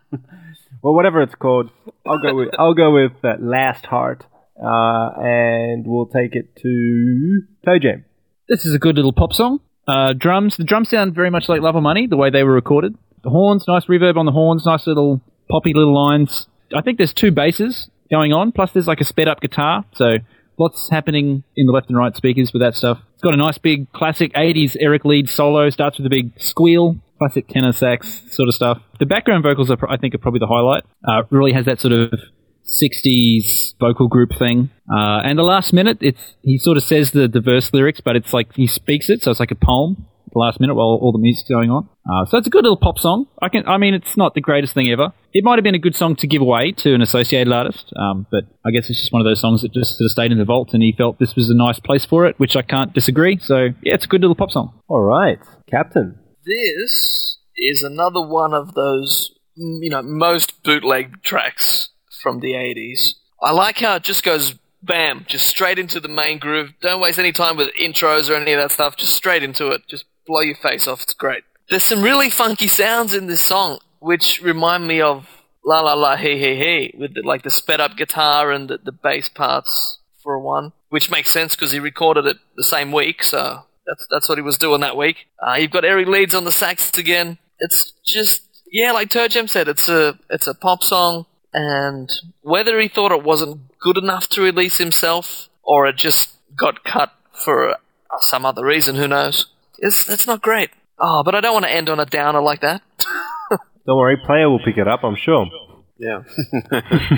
A: well, whatever it's called, I'll go with I'll go with uh, "Last Heart," uh, and we'll take it to Toe Jam.
D: this is a good little pop song. Uh, drums, the drums sound very much like Love or Money, the way they were recorded. The horns, nice reverb on the horns, nice little poppy little lines. I think there's two basses going on, plus there's like a sped up guitar, so lots happening in the left and right speakers with that stuff. It's got a nice big classic 80s Eric Leeds solo, starts with a big squeal, classic tenor sax sort of stuff. The background vocals, are, I think, are probably the highlight. Uh, really has that sort of 60s vocal group thing. Uh, and the last minute, it's he sort of says the, the verse lyrics, but it's like he speaks it, so it's like a poem. The last minute while all the music's going on. Uh, so it's a good little pop song. I can, I mean, it's not the greatest thing ever. It might have been a good song to give away to an associated artist, um, but I guess it's just one of those songs that just sort of stayed in the vault, and he felt this was a nice place for it, which I can't disagree. So yeah, it's a good little pop song.
A: All right, Captain.
C: This is another one of those, you know, most bootleg tracks from the 80s. I like how it just goes bam, just straight into the main groove. Don't waste any time with intros or any of that stuff. Just straight into it. Just blow your face off. It's great. There's some really funky sounds in this song, which remind me of La La La Hey Hey Hey, with the, like the sped up guitar and the, the bass parts for a one, which makes sense because he recorded it the same week, so that's that's what he was doing that week. Uh, you've got Eric Leeds on the sax again. It's just yeah, like Toe Jam said, it's a it's a pop song, and whether he thought it wasn't good enough to release himself or it just got cut for some other reason, who knows? It's it's not great. Oh, but I don't want to end on a downer like that.
A: Don't worry, player will pick it up. I'm sure.
B: Yeah.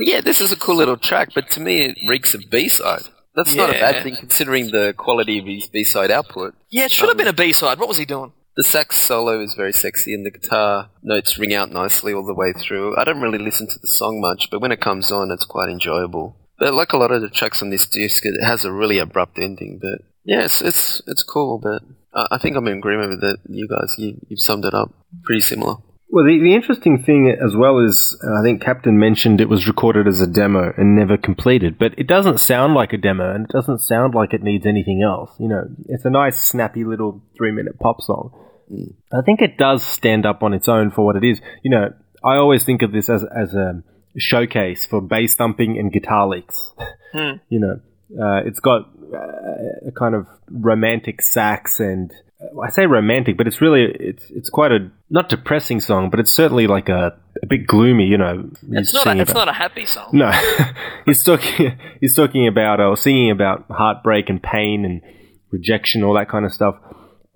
B: Yeah, this is a cool little track, but to me it reeks of B-side. That's not a bad thing considering the quality of his B-side output.
C: yeah, it should have um, been a B side. What was he doing?
B: The sax solo is very sexy and the guitar notes ring out nicely all the way through. I don't really listen to the song much, but when it comes on, it's quite enjoyable. But like a lot of the tracks on this disc, it has a really abrupt ending. But yeah, it's it's, cool. But I, I think I'm in agreement with it. You guys, you, you've summed it up pretty similar.
A: Well, the, the interesting thing as well is, I think Captain mentioned it was recorded as a demo and never completed, but it doesn't sound like a demo and it doesn't sound like it needs anything else. You know, it's a nice, snappy little three minute pop song. I think it does stand up on its own for what it is. You know, I always think of this as, as a showcase for bass thumping and guitar licks. you know, uh, it's got uh, a kind of romantic sax and uh, I say romantic, but it's really it's it's quite a not depressing song, but it's certainly like a, a bit gloomy. You know,
C: It's not. A, it's not a happy song.
A: no, he's talking. He's talking about or singing about heartbreak and pain and rejection, all that kind of stuff.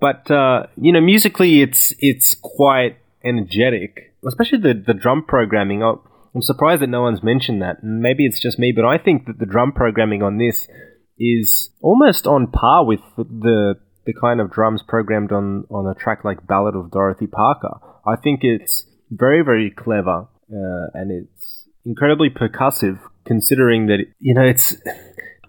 A: But uh, you know, musically, it's it's quite energetic, especially the the drum programming. I- I'm surprised that no one's mentioned that. Maybe it's just me, but I think that the drum programming on this is almost on par with the the kind of drums programmed on on a track like Ballad of Dorothy Parker. I think it's very very clever uh, and it's incredibly percussive considering that you know it's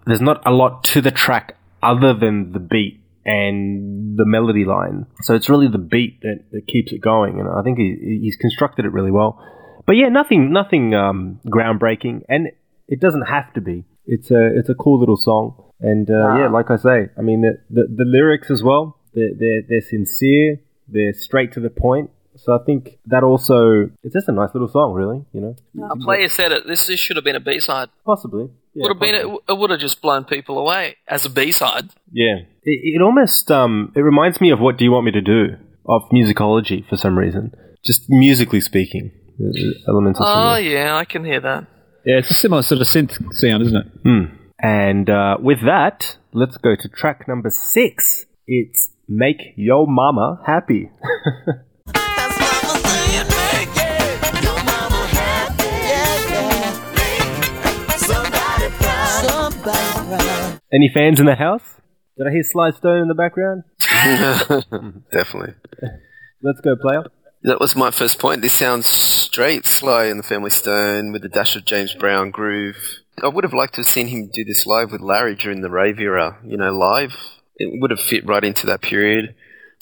A: there's not a lot to the track other than the beat and the melody line. So it's really the beat that, that keeps it going, and I think he, he's constructed it really well. But yeah, nothing nothing um, groundbreaking, and it doesn't have to be. It's a it's a cool little song, and uh, yeah, like I say, I mean the the, the lyrics as well. They're, they're they're sincere. They're straight to the point. So I think that also it's just a nice little song, really. You know,
C: A player said it. This, this should have been a B side.
A: possibly. Yeah,
C: would have been it, it would have just blown people away as a B side.
A: Yeah, it, it almost um it reminds me of what do you want me to do of musicology for some reason. Just musically speaking, the- the elements are
C: Oh
A: similar.
C: yeah, I can hear that.
D: Yeah, it's a similar sort of synth sound, isn't it?
A: Hmm. And uh, with that, let's go to track number six. It's "Make Yo Mama Happy." Any fans in the house? Did I hear Sly Stone in the background?
B: Definitely.
A: Let's go, player.
B: That was my first point. This sounds straight Sly and the Family Stone with a dash of James Brown groove. I would have liked to have seen him do this live with Larry during the rave era. You know, live. It would have fit right into that period.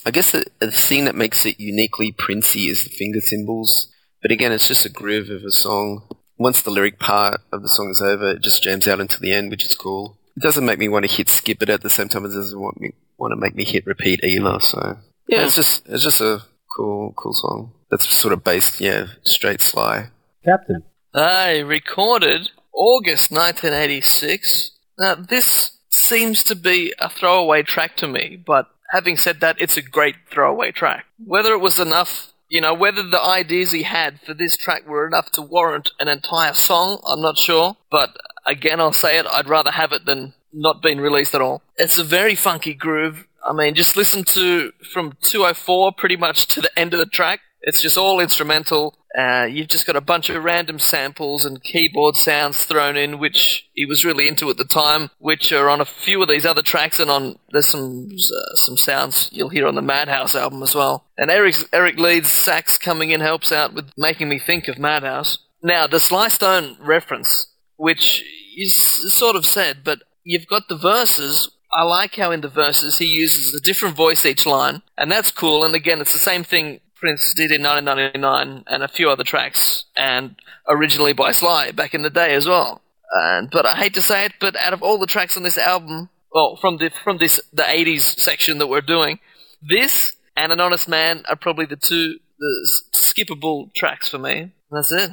B: I guess the, the thing that makes it uniquely Princey is the finger cymbals. But again, it's just a groove of a song. Once the lyric part of the song is over, it just jams out into the end, which is cool. It doesn't make me want to hit skip it at the same time as it doesn't want me want to make me hit repeat either. So yeah, it's just it's just a cool cool song. That's sort of based, yeah, straight Sly.
A: Captain.
C: I recorded August 1986. Now, this seems to be a throwaway track to me, but having said that, it's a great throwaway track. Whether it was enough, you know, whether the ideas he had for this track were enough to warrant an entire song, I'm not sure. But again, I'll say it, I'd rather have it than not being released at all. It's a very funky groove. I mean, just listen to from 204 pretty much to the end of the track. It's just all instrumental. Uh, you've just got a bunch of random samples and keyboard sounds thrown in, which he was really into at the time, which are on a few of these other tracks, and on there's some uh, some sounds you'll hear on the Madhouse album as well. And Eric Eric Leeds sax coming in helps out with making me think of Madhouse. Now the Sly Stone reference, which is sort of said, but you've got the verses I like how in the verses he uses a different voice each line, and that's cool. And again, it's the same thing Prince did in 1999 and a few other tracks, and originally by Sly back in the day as well. And but I hate to say it, but out of all the tracks on this album, well, from the from this the 80s section that we're doing, this and An Honest Man are probably the two the skippable tracks for me. That's it.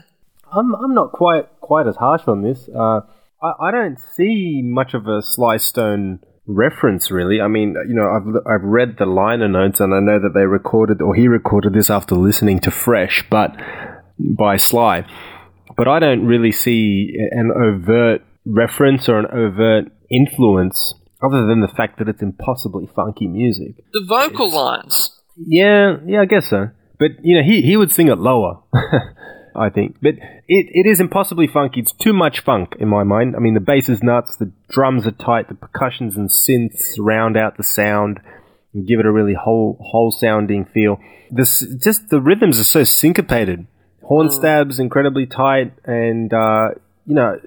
A: I'm I'm not quite quite as harsh on this. Uh, I I don't see much of a Sly Stone reference really. I mean, you know, I've I've read the liner notes and I know that they recorded or he recorded this after listening to Fresh, but by Sly. But I don't really see an overt reference or an overt influence other than the fact that it's impossibly funky music.
C: The vocal lines.
A: Yeah, yeah, I guess so. But you know, he he would sing it lower, I think. But it, it is impossibly funky. It's too much funk in my mind. I mean, the bass is nuts, the drums are tight, the percussions and synths round out the sound and give it a really whole whole sounding feel. This just the rhythms are so syncopated. Horn stabs incredibly tight, and uh, you know,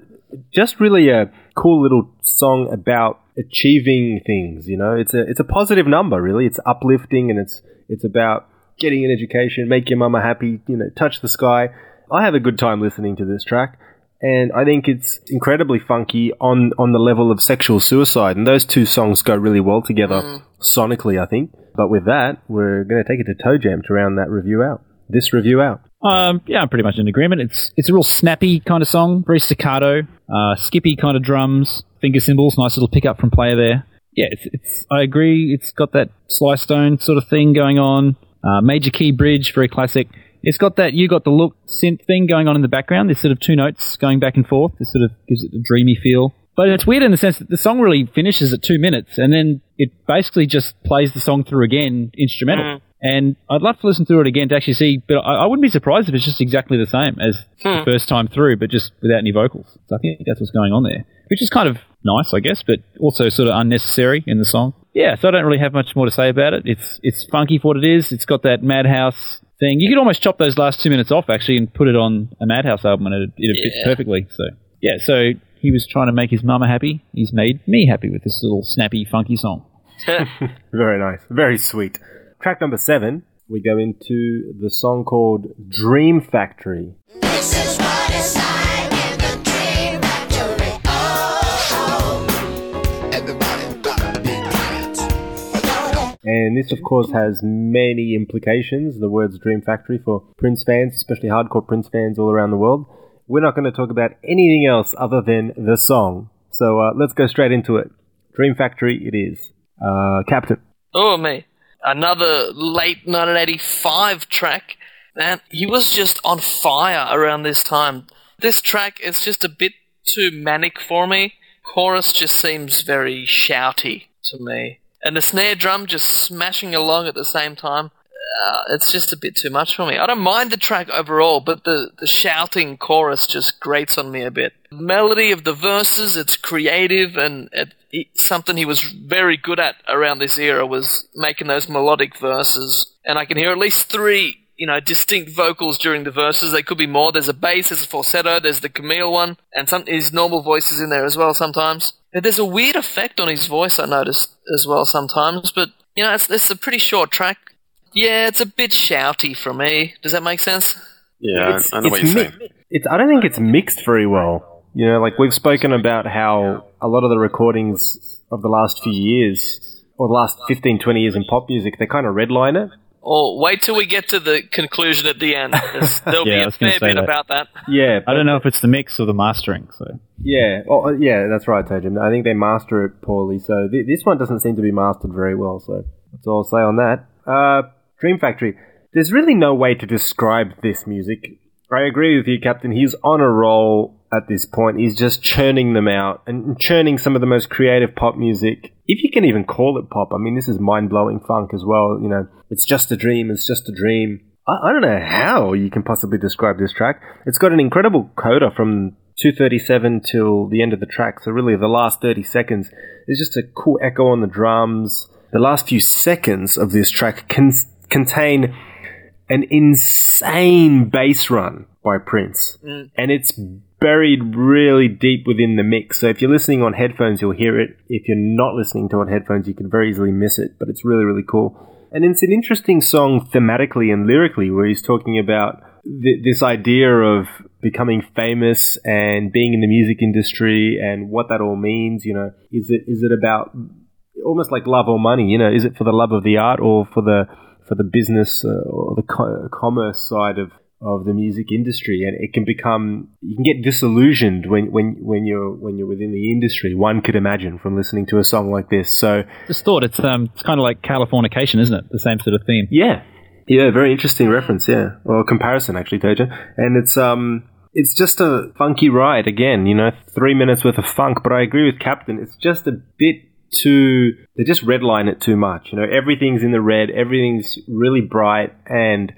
A: just really a cool little song about achieving things. You know, it's a it's a positive number. Really, it's uplifting, and it's it's about getting an education, make your mama happy. You know, touch the sky. I have a good time listening to this track, and I think it's incredibly funky on on the level of sexual suicide. And those two songs go really well together sonically, I think. But with that, we're going to take it to Toe Jam to round that review out. This review out.
D: Um, yeah, I'm pretty much in agreement. It's it's a real snappy kind of song, very staccato, uh, skippy kind of drums, finger cymbals, nice little pickup from player there. Yeah, it's, it's I agree. It's got that Sly Stone sort of thing going on. Uh, major key bridge, very classic. It's got that you got the look synth thing going on in the background. There's sort of two notes going back and forth. This sort of gives it a dreamy feel. But it's weird in the sense that the song really finishes at two minutes, and then it basically just plays the song through again, instrumental. Hmm. And I'd love to listen through it again to actually see, but I, I wouldn't be surprised if it's just exactly the same as the hmm. first time through, but just without any vocals. So I think that's what's going on there, which is kind of nice, I guess, but also sort of unnecessary in the song. Yeah, so I don't really have much more to say about it. It's it's funky for what it is. It's got that Madhouse thing. You could almost chop those last two minutes off actually and put it on a Madhouse album, and it'd, it'd fit
C: Yeah.
D: perfectly. So yeah, so he was trying to make his mama happy. He's made me happy with this little snappy, funky song.
A: Very nice. Very sweet. Track number seven, we go into the song called Dream Factory. And this, of course, has many implications, the words Dream Factory, for Prince fans, especially hardcore Prince fans all around the world. We're not going to talk about anything else other than the song. So uh, let's go straight into it. Dream Factory it is. Uh, Captain.
C: Oh, me. Another late 1985 track. Man, he was just on fire around this time. This track is just a bit too manic for me. Chorus just seems very shouty to me. And the snare drum just smashing along at the same time. Uh, it's just a bit too much for me. I don't mind the track overall, but the, the shouting chorus just grates on me a bit. The melody of the verses, it's creative and it, it, something he was very good at around this era was making those melodic verses. And I can hear at least three, you know, distinct vocals during the verses. They could be more. There's a bass, there's a falsetto, there's the Camille one, and some his normal voice is in there as well sometimes. But there's a weird effect on his voice I noticed as well sometimes. But you know, it's, it's a pretty short track. Yeah, it's a bit shouty for me. Does that make sense?
B: Yeah,
A: It's-
B: I, I know what you're
A: mi-
B: saying.
A: It's, I don't think it's mixed very well. You know, like we've spoken about how a lot of the recordings of the last few years, or the last 15, 20 years in pop music, they kind of redline it.
C: Or wait till we get to the conclusion at the end. There's- There'll
D: Yeah,
C: be a fair bit
D: that.
C: about that.
A: Yeah,
D: I don't know if it's the mix or the mastering. So
A: Yeah, oh, uh, yeah, that's right, Toe Jam. I think they master it poorly. So th- this one doesn't seem to be mastered very well. So that's all I'll say on that. Uh, Dream Factory. There's really no way to describe this music. I agree with you, Captain. He's on a roll at this point. He's just churning them out and churning some of the most creative pop music. If you can even call it pop, I mean, this is mind blowing funk as well. You know, it's just a dream. It's just a dream. I, I don't know how you can possibly describe this track. It's got an incredible coda from 237 till the end of the track. So really, the last 30 seconds is just a cool echo on the drums. The last few seconds of this track can contain an insane bass run by Prince, mm. and it's buried really deep within the mix. So if you're listening on headphones, you'll hear it. If you're not listening to it on headphones, you can very easily miss it. But it's really, really cool. And it's an interesting song thematically and lyrically, where he's talking about th- this idea of becoming famous and being in the music industry and what that all means. You know, is it is it about almost like love or money? You know, is it for the love of the art or for the for the business uh, or the co- commerce side of of the music industry and it can become you can get disillusioned when when when you're when you're within the industry one could imagine from listening to a song like this. So
D: just thought it's um it's kind of like Californication, isn't it? The same sort of theme.
A: yeah. Yeah very interesting reference yeah. Or comparison actually Toe Jam and it's um it's just a funky ride again you know 3 minutes worth of funk. But I agree with Captain it's just a bit too they just redline it too much. You know everything's in the red everything's really bright and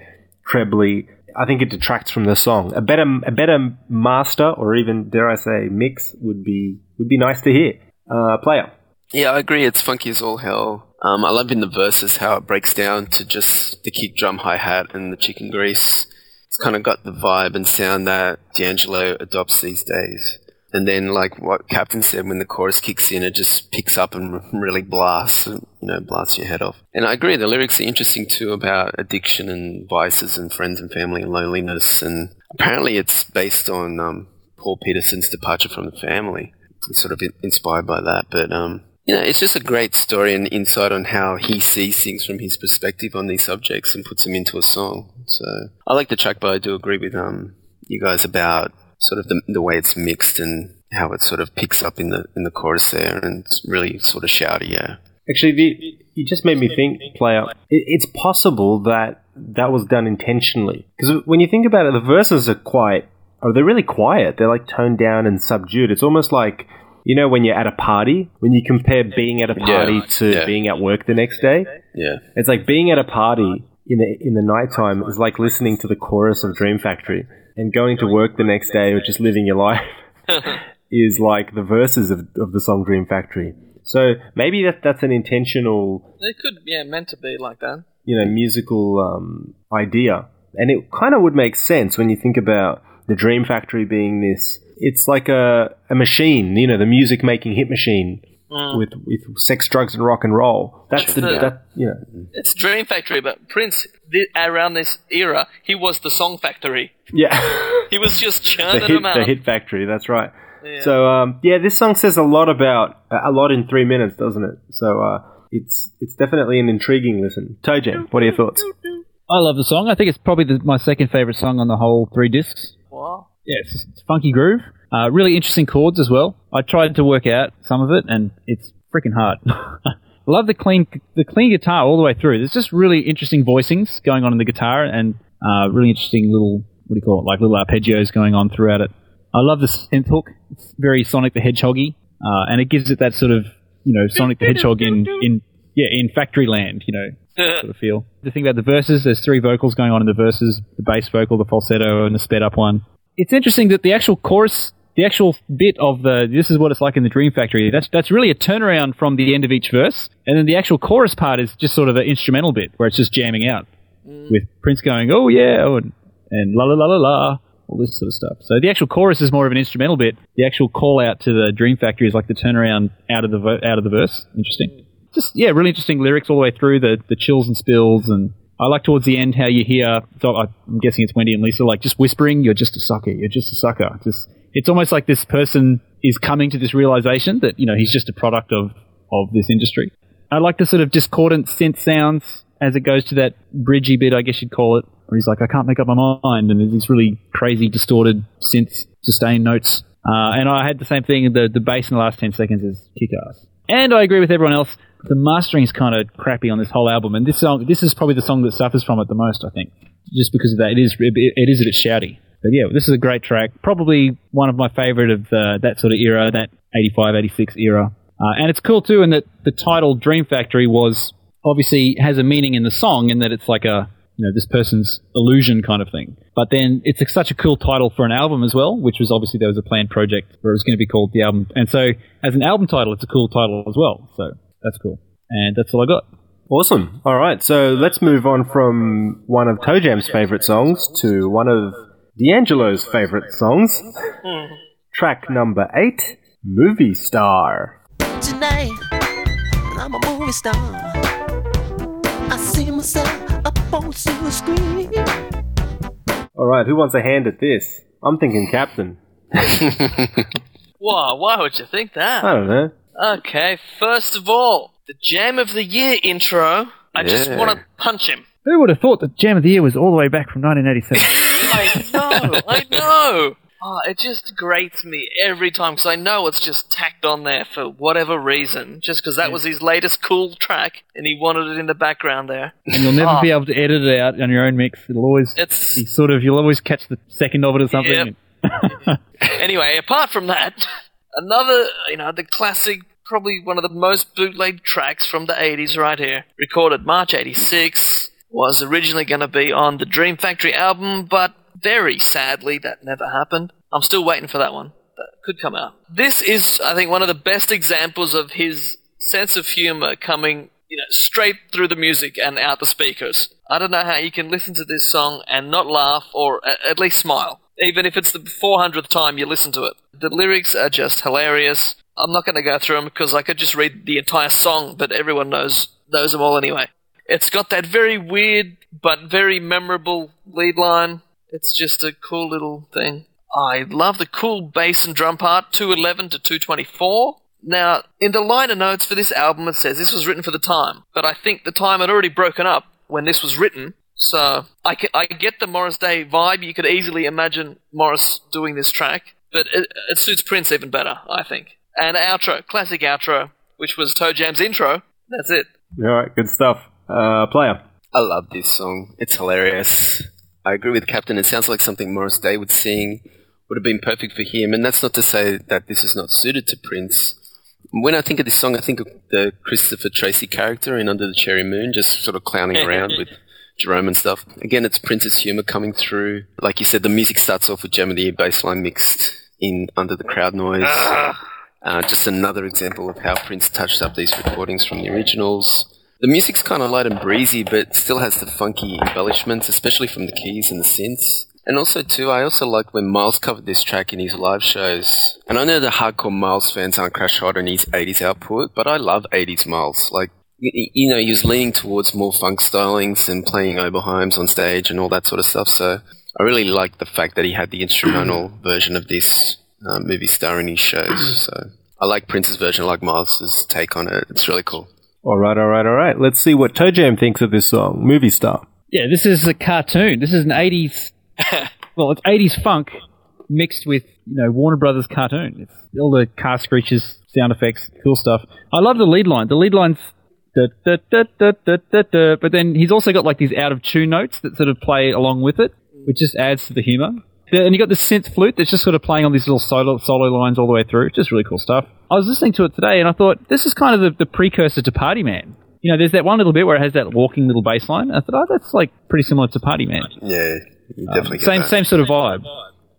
A: trebly I think it detracts from the song. A better a better master or even dare I say mix would be would be nice to hear. Uh, player.
B: Yeah, I agree. It's funky as all hell. Um, I love in the verses how it breaks down to just the kick drum, hi hat, and the chicken grease. It's kind of got the vibe and sound that D'Angelo adopts these days. And then, like what Captain said, when the chorus kicks in, it just picks up and really blasts, you know, blasts your head off. And I agree, the lyrics are interesting too about addiction and vices and friends and family and loneliness. And apparently, it's based on um, Paul Peterson's departure from the family. It's sort of inspired by that, but um, you know, it's just a great story and insight on how he sees things from his perspective on these subjects and puts them into a song. So I like the track, but I do agree with um you guys about sort of the, the way it's mixed and how it sort of picks up in the in the chorus there and it's really sort of shouty. Yeah,
A: Actually, the, you just made me think, player. It, it's possible that that was done intentionally because when you think about it, the verses are quite, or they're really quiet. They're like toned down and subdued. It's almost like you know when you're at a party when you compare being at a party to
B: yeah.
A: being at work the next day.
B: yeah,
A: It's like being at a party in the in the nighttime is like listening to the chorus of Dream Factory, and going to work the next day or just living your life is like the verses of, of the song Dream Factory. So maybe that that's an intentional,
C: It could, yeah, meant to be like that.
A: you know, musical um, idea, and it kind of would make sense when you think about the Dream Factory being this. It's like a a machine, you know, the music making hit machine. With with sex, drugs, and rock and roll. That's the
C: Sure.
A: that yeah.
C: It's Dream Factory, but Prince, thi- around this era, he was the Song Factory.
A: Yeah.
C: He was just
A: the
C: churning
A: hit,
C: them out.
A: the hit factory. That's right.
C: Yeah.
A: So um, yeah, this song says a lot about a lot in three minutes, doesn't it? So uh, it's it's definitely an intriguing listen. Toe Jam, what are your thoughts?
D: I love the song. I think it's probably the, my second favorite song on the whole three discs.
C: Wow.
D: Yeah, it's, it's funky groove. Uh, really interesting chords as well. I tried to work out some of it, and it's freaking hard. Love the clean the clean guitar all the way through. There's just really interesting voicings going on in the guitar, and uh, really interesting little what do you call it, like little arpeggios going on throughout it. I love the synth hook. It's very Sonic the Hedgehoggy, uh, and it gives it that sort of you know Sonic the Hedgehog in in yeah in Factory Land, you know sort of feel. The thing about the verses, there's three vocals going on in the verses: the bass vocal, the falsetto, and the sped up one. It's interesting that the actual chorus, the actual bit of the "This is what it's like in the Dream Factory," that's that's really a turnaround from the end of each verse, and then the actual chorus part is just sort of an instrumental bit where it's just jamming out mm. with Prince going, "Oh yeah," oh, and, and la la la la la. All this sort of stuff. So the actual chorus is more of an instrumental bit. The actual call out to the Dream Factory is like the turnaround out of the vo- out of the verse. Interesting mm. just yeah, really interesting lyrics all the way through the the chills and spills, and I like towards the end how you hear. So I'm guessing it's Wendy and Lisa like just whispering, "You're just a sucker. You're just a sucker." Just it's almost like this person is coming to this realization that you know he's just a product of of this industry. I like the sort of discordant synth sounds as it goes to that bridgy bit, I guess you'd call it, where he's like, "I can't make up my mind," and there's these really crazy distorted synth sustained notes. Uh, and I had the same thing. The the bass in the last ten seconds is kick ass. And I agree with everyone else. The mastering is kind of crappy on this whole album, and this song, this is probably the song that suffers from it the most. I think, just because of that, it is it is a bit shouty. But yeah, this is a great track. Probably one of my favorite of the, that sort of era, that 85, 86 era. Uh, and it's cool too in that the title Dream Factory was obviously has a meaning in the song in that it's like a you know this person's illusion kind of thing. But then it's a, such a cool title for an album as well, which was obviously there was a planned project where it was going to be called the album. And so as an album title, it's a cool title as well. So that's cool. And that's all I got.
A: Awesome. All right, so let's move on from one of Toe Jam's favorite songs to one of D'Angelo's favorite songs. Track number eight, Movie Star.
F: Tonight, I'm a movie star. I see myself up on silver screen.
A: All right, who wants a hand at this? I'm thinking Captain.
C: Wow, why would you think that?
A: I don't know.
C: Okay, first of all, the Jam of the Year intro. I just
B: Yeah.
C: want to punch him.
D: Who would have thought that Jam of the Year was all the way back from 1987?
C: I know, I know. Oh, it just grates me every time because I know it's just tacked on there for whatever reason, just because that was his latest cool track and he wanted it in the background there.
D: and you'll never
C: Oh.
D: be able to edit it out on your own mix. It'll always
C: It's
D: be sort of you'll always catch the second of it or something.
C: Yep. anyway. Apart from that, another you know the classic, probably one of the most bootleg tracks from the '80s right here, recorded March '86, was originally going to be on the Dream Factory album, but very sadly that never happened. I'm still waiting for that one. That could come out. This is, I think, one of the best examples of his sense of humor coming you know, straight through the music and out the speakers. I don't know how you can listen to this song and not laugh or at least smile, even if it's the 400th time you listen to it. The lyrics are just hilarious. I'm not going to go through them because I could just read the entire song, but everyone knows knows them all anyway. It's got that very weird but very memorable lead line. It's just a cool little thing. I love the cool bass and drum part, 211 to 224. Now, in the liner notes for this album, it says this was written for the time, but I think the time had already broken up when this was written. So I, ca- I get the Morris Day vibe. You could easily imagine Morris doing this track, but it, it suits Prince even better, I think. And outro, classic outro, which was Toe Jam's intro. That's it.
A: All right, good stuff. Uh, player.
B: I love this song. It's hilarious. I agree with Captain. It sounds like something Morris Day would sing. Would have been perfect for him. And that's not to say that this is not suited to Prince. When I think of this song, I think of the Christopher Tracy character in Under the Cherry Moon, just sort of clowning around with Jerome and stuff. Again, it's Prince's humor coming through. Like you said, the music starts off with Jam of the Year bassline mixed in under the crowd noise. Uh, just another example of how Prince touched up these recordings from the originals. The music's kind of light and breezy, but still has the funky embellishments, especially from the keys and the synths. And also, too, I also like when Miles covered this track in his live shows. And I know the hardcore Miles fans aren't crash hot on his 80s output, but I love 80s Miles. Like, you know, he was leaning towards more funk stylings and playing Oberheims on stage and all that sort of stuff. So I really like the fact that he had the instrumental version of this uh, movie star in his shows. So I like Prince's version, I like Miles's take on it. It's really cool.
A: All right, all right, all right. Let's see what Toe Jam thinks of this song, Movie Star.
D: Yeah, this is a cartoon. This is an 80s, well, it's 80s funk mixed with, you know, Warner Brothers cartoon. It's all the car screeches, sound effects, cool stuff. I love the lead line. The lead line's da, da, da, da, da, da, da, but then he's also got like these out of tune notes that sort of play along with it, which just adds to the humor. Yeah, And you got the synth flute that's just sort of playing on these little solo solo lines all the way through. Just really cool stuff. I was listening to it today and I thought this is kind of the, the precursor to Party Man. You know, there's that one little bit where it has that walking little bass line. I thought, oh, that's like pretty similar to Party Man.
B: Yeah, you um, definitely get
D: Same
B: that.
D: same sort of vibe.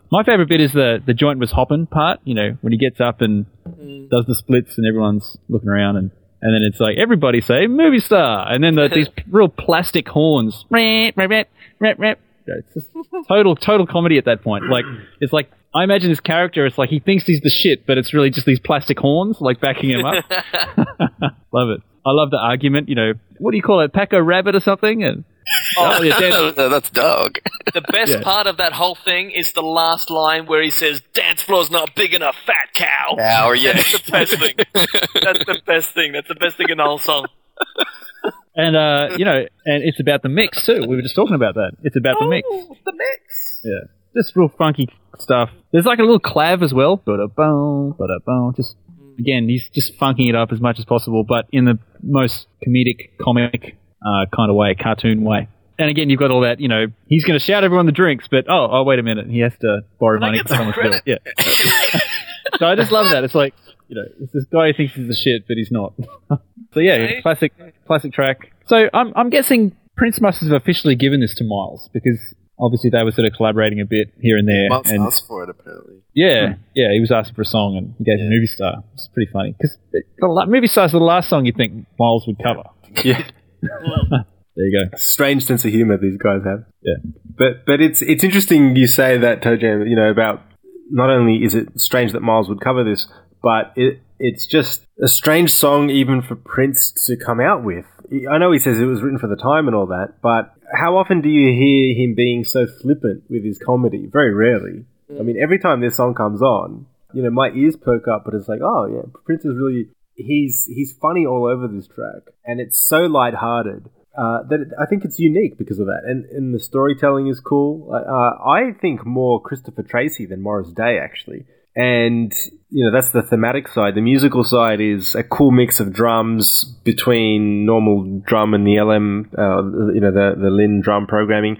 D: My favorite bit is the the joint was hopping part. You know, when he gets up and mm. does the splits and everyone's looking around and. And then it's like everybody say movie star, and then the, these real plastic horns. Rap, rap, rap, rap, rap. It's just total total comedy at that point. Like it's like I imagine this character. It's like he thinks he's the shit, but it's really just these plastic horns like backing him up. love it. I love the argument. You know, what do you call it? Paco rabbit or something? And oh, yeah, Dan-
B: That's dog.
C: The best
D: Yeah.
C: part of that whole thing is the last line where he says, "Dance floor's not big enough, fat cow."
B: Cow, yeah.
C: That's the best thing. That's the best thing. That's the best thing in the whole song.
D: And uh, you know, and it's about the mix too. We were just talking about that. It's about the mix.
C: Oh, the mix.
D: Yeah, just real funky stuff. There's like a little clav as well. Ba boom, ba boom. Just again, he's just funking it up as much as possible, but in the most comedic, comic uh, kind of way, cartoon way. And again, you've got all that. You know, he's going to shout everyone the drinks, but oh, oh, wait a minute, he has to borrow
C: Can I
D: money
C: get some
D: bill. Yeah. so I just love that. It's like you know, it's this guy who thinks he's the shit, but he's not. so yeah,
C: Okay.
D: classic, classic track. So I'm, I'm guessing Prince must have officially given this to Miles because obviously they were sort of collaborating a bit here and there.
B: Miles
D: and
B: asked for it, apparently.
D: yeah, yeah, he was asking for a song and he gave him
B: Yeah.
D: Movie Star. It's pretty funny because Movie Star's the last song you think Miles would cover.
A: Yeah.
D: There you go.
A: Strange sense of humor these guys have.
D: Yeah.
A: But but it's it's interesting you say that Toe Jam, you know, about not only is it strange that Miles would cover this, but it it's just a strange song even for Prince to come out with. I know he says it was written for the time and all that, but how often do you hear him being so flippant with his comedy? Very rarely. I mean, every time this song comes on, you know, my ears perk up, but it's like, oh yeah, Prince is really he's he's funny all over this track, and it's so lighthearted uh, that it, I think it's unique because of that, and and the storytelling is cool. Uh, I think more Christopher Tracy than Morris Day actually, and you know that's the thematic side. The musical side is a cool mix of drums between normal drum and the LM, uh, you know, the the Linn drum programming.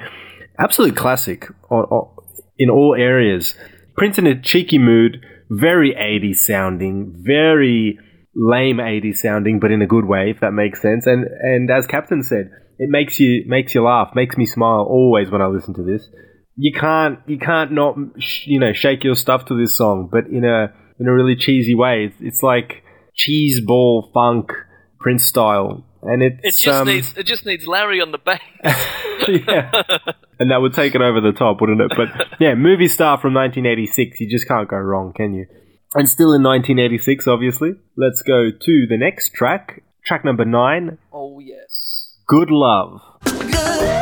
A: Absolute classic on, on, in all areas. Prince in a cheeky mood, very 80s sounding, very lame 80s sounding, but in a good way, if that makes sense. And and as Captain said, it makes you makes you laugh, makes me smile always when I listen to this. You can't you can't not sh- you know shake your stuff to this song, but in a in a really cheesy way. It's, it's like cheese ball funk Prince style, and it's
C: It just
A: um,
C: needs. It just needs Larry on the bass.
A: yeah. And that would take it over the top, wouldn't it? But yeah, movie star from 1986. You just can't go wrong, can you? And still in 1986, obviously. Let's go to the next track. Track number nine
C: oh yes.
A: Good Love.
E: Good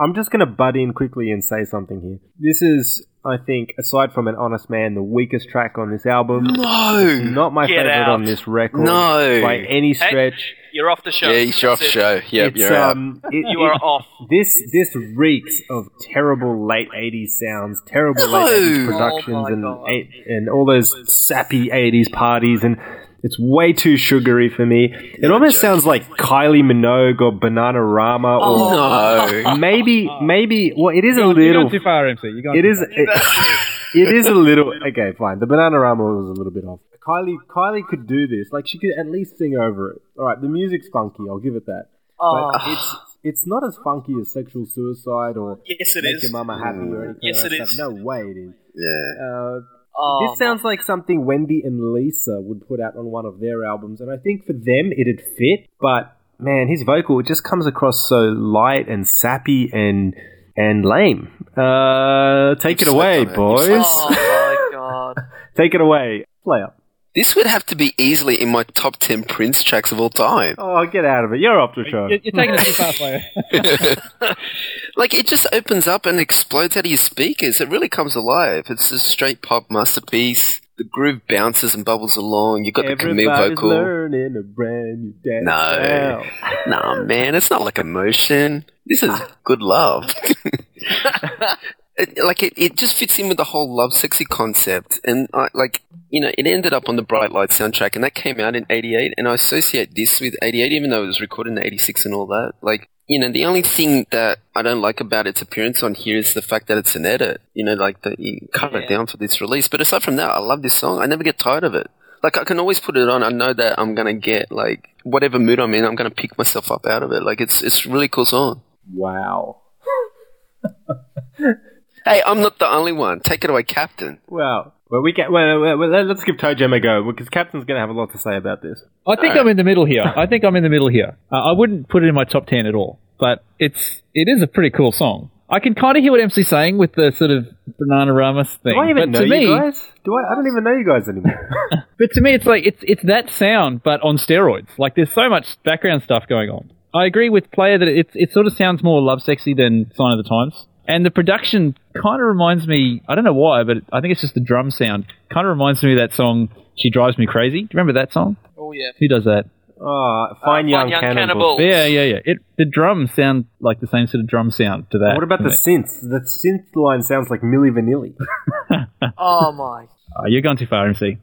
A: I'm just going to butt in quickly and say something here. This is, I think, aside from An Honest Man, the weakest track on this album.
B: No!
A: Not my
C: Get
A: favorite
C: out.
A: on this record.
B: No.
A: By any stretch.
C: You're off the show.
B: Yeah, you're off the show. Yep,
A: It's,
B: you're out.
A: um, it-
C: You are
A: it-
C: off.
A: This this reeks of terrible late '80s sounds, terrible
B: No.
A: late '80s
B: Oh
A: productions,
C: my
A: and and all those sappy '80s parties, and it's way too sugary for me. It almost sounds like Kylie Minogue or Bananarama, or
B: Oh, no.
A: maybe maybe well, it is a
D: You're
A: little.
D: going too far, MC. You're going
A: It
D: too far.
A: It, it is a little. Okay, fine. The Bananarama was a little bit off. Kylie Kylie could do this. Like she could at least sing over it. All right, the music's funky. I'll give it that.
C: Oh.
A: But it's it's not as funky as sexual suicide or
C: Yes, it
A: make
C: is.
A: your mama happy or anything.
C: Yes,
A: like
C: it
A: that
C: is.
A: stuff. No way it is.
B: Yeah.
A: Uh,
C: Oh,
A: this sounds like something Wendy and Lisa would put out on one of their albums, and I think for them it'd fit. But man, his vocal it just comes across so light and sappy and and lame. Uh, take it
B: You've
A: away,
B: slept on it.
A: boys.
C: Oh my god.
A: take it away, player.
B: This would have to be easily in my top 10 Prince tracks of all time.
A: Oh, get out of it! You're off the show.
D: You're, you're taking it too far, player.
B: like, it just opens up and explodes out of your speakers. It really comes alive. It's a straight pop masterpiece. The groove bounces and bubbles along. You've got the Camille vocal.
A: learning a brand new dance.
B: No.
A: style.
B: Nah, man, it's not like emotion. This is good love. it, like it, it just fits in with the whole Lovesexy concept, and I, like you know, it ended up on the Bright Light soundtrack, and that came out in '88, and I associate this with '88, even though it was recorded in '86 and all that. Like you know, the only thing that I don't like about its appearance on here is the fact that it's an edit. You know, like that you cut it down for this release. But aside from that, I love this song. I never get tired of it. Like I can always put it on. I know that I'm gonna get like whatever mood I'm in. I'm gonna pick myself up out of it. Like it's it's a really cool song.
A: Wow.
B: Hey, I'm not the only one. Take it away, Captain.
A: Wow. Well, we get. Well, well, well, let's give Toe Jam a go because Captain's going to have a lot to say about this.
D: I think I'm in the middle here. I think I'm in the middle here. Uh, I wouldn't put it in my top ten at all, but it's it is a pretty cool song. I can kind of hear what MC's saying with the sort of Bananarama's thing.
A: Do I even
D: but
A: know
D: to me,
A: you guys? Do I? I don't even know you guys anymore.
D: But to me, it's like it's it's that sound, but on steroids. Like there's so much background stuff going on. I agree with Player that it it sort of sounds more Lovesexy than Sign of the Times, and the production kind of reminds me. I don't know why, but I think it's just the drum sound. Kind of reminds me of that song "She Drives Me Crazy." Do you remember that song?
C: Oh yeah.
D: Who does that?
A: oh, fine young,
C: Young
A: cannibal.
C: Cannibal.
D: Yeah, yeah, yeah. It the drums sound like the same sort of drum sound to that.
A: What about the synths? The synth line sounds like Milli Vanilli.
C: Oh my.
D: Oh, you're going too far, MC.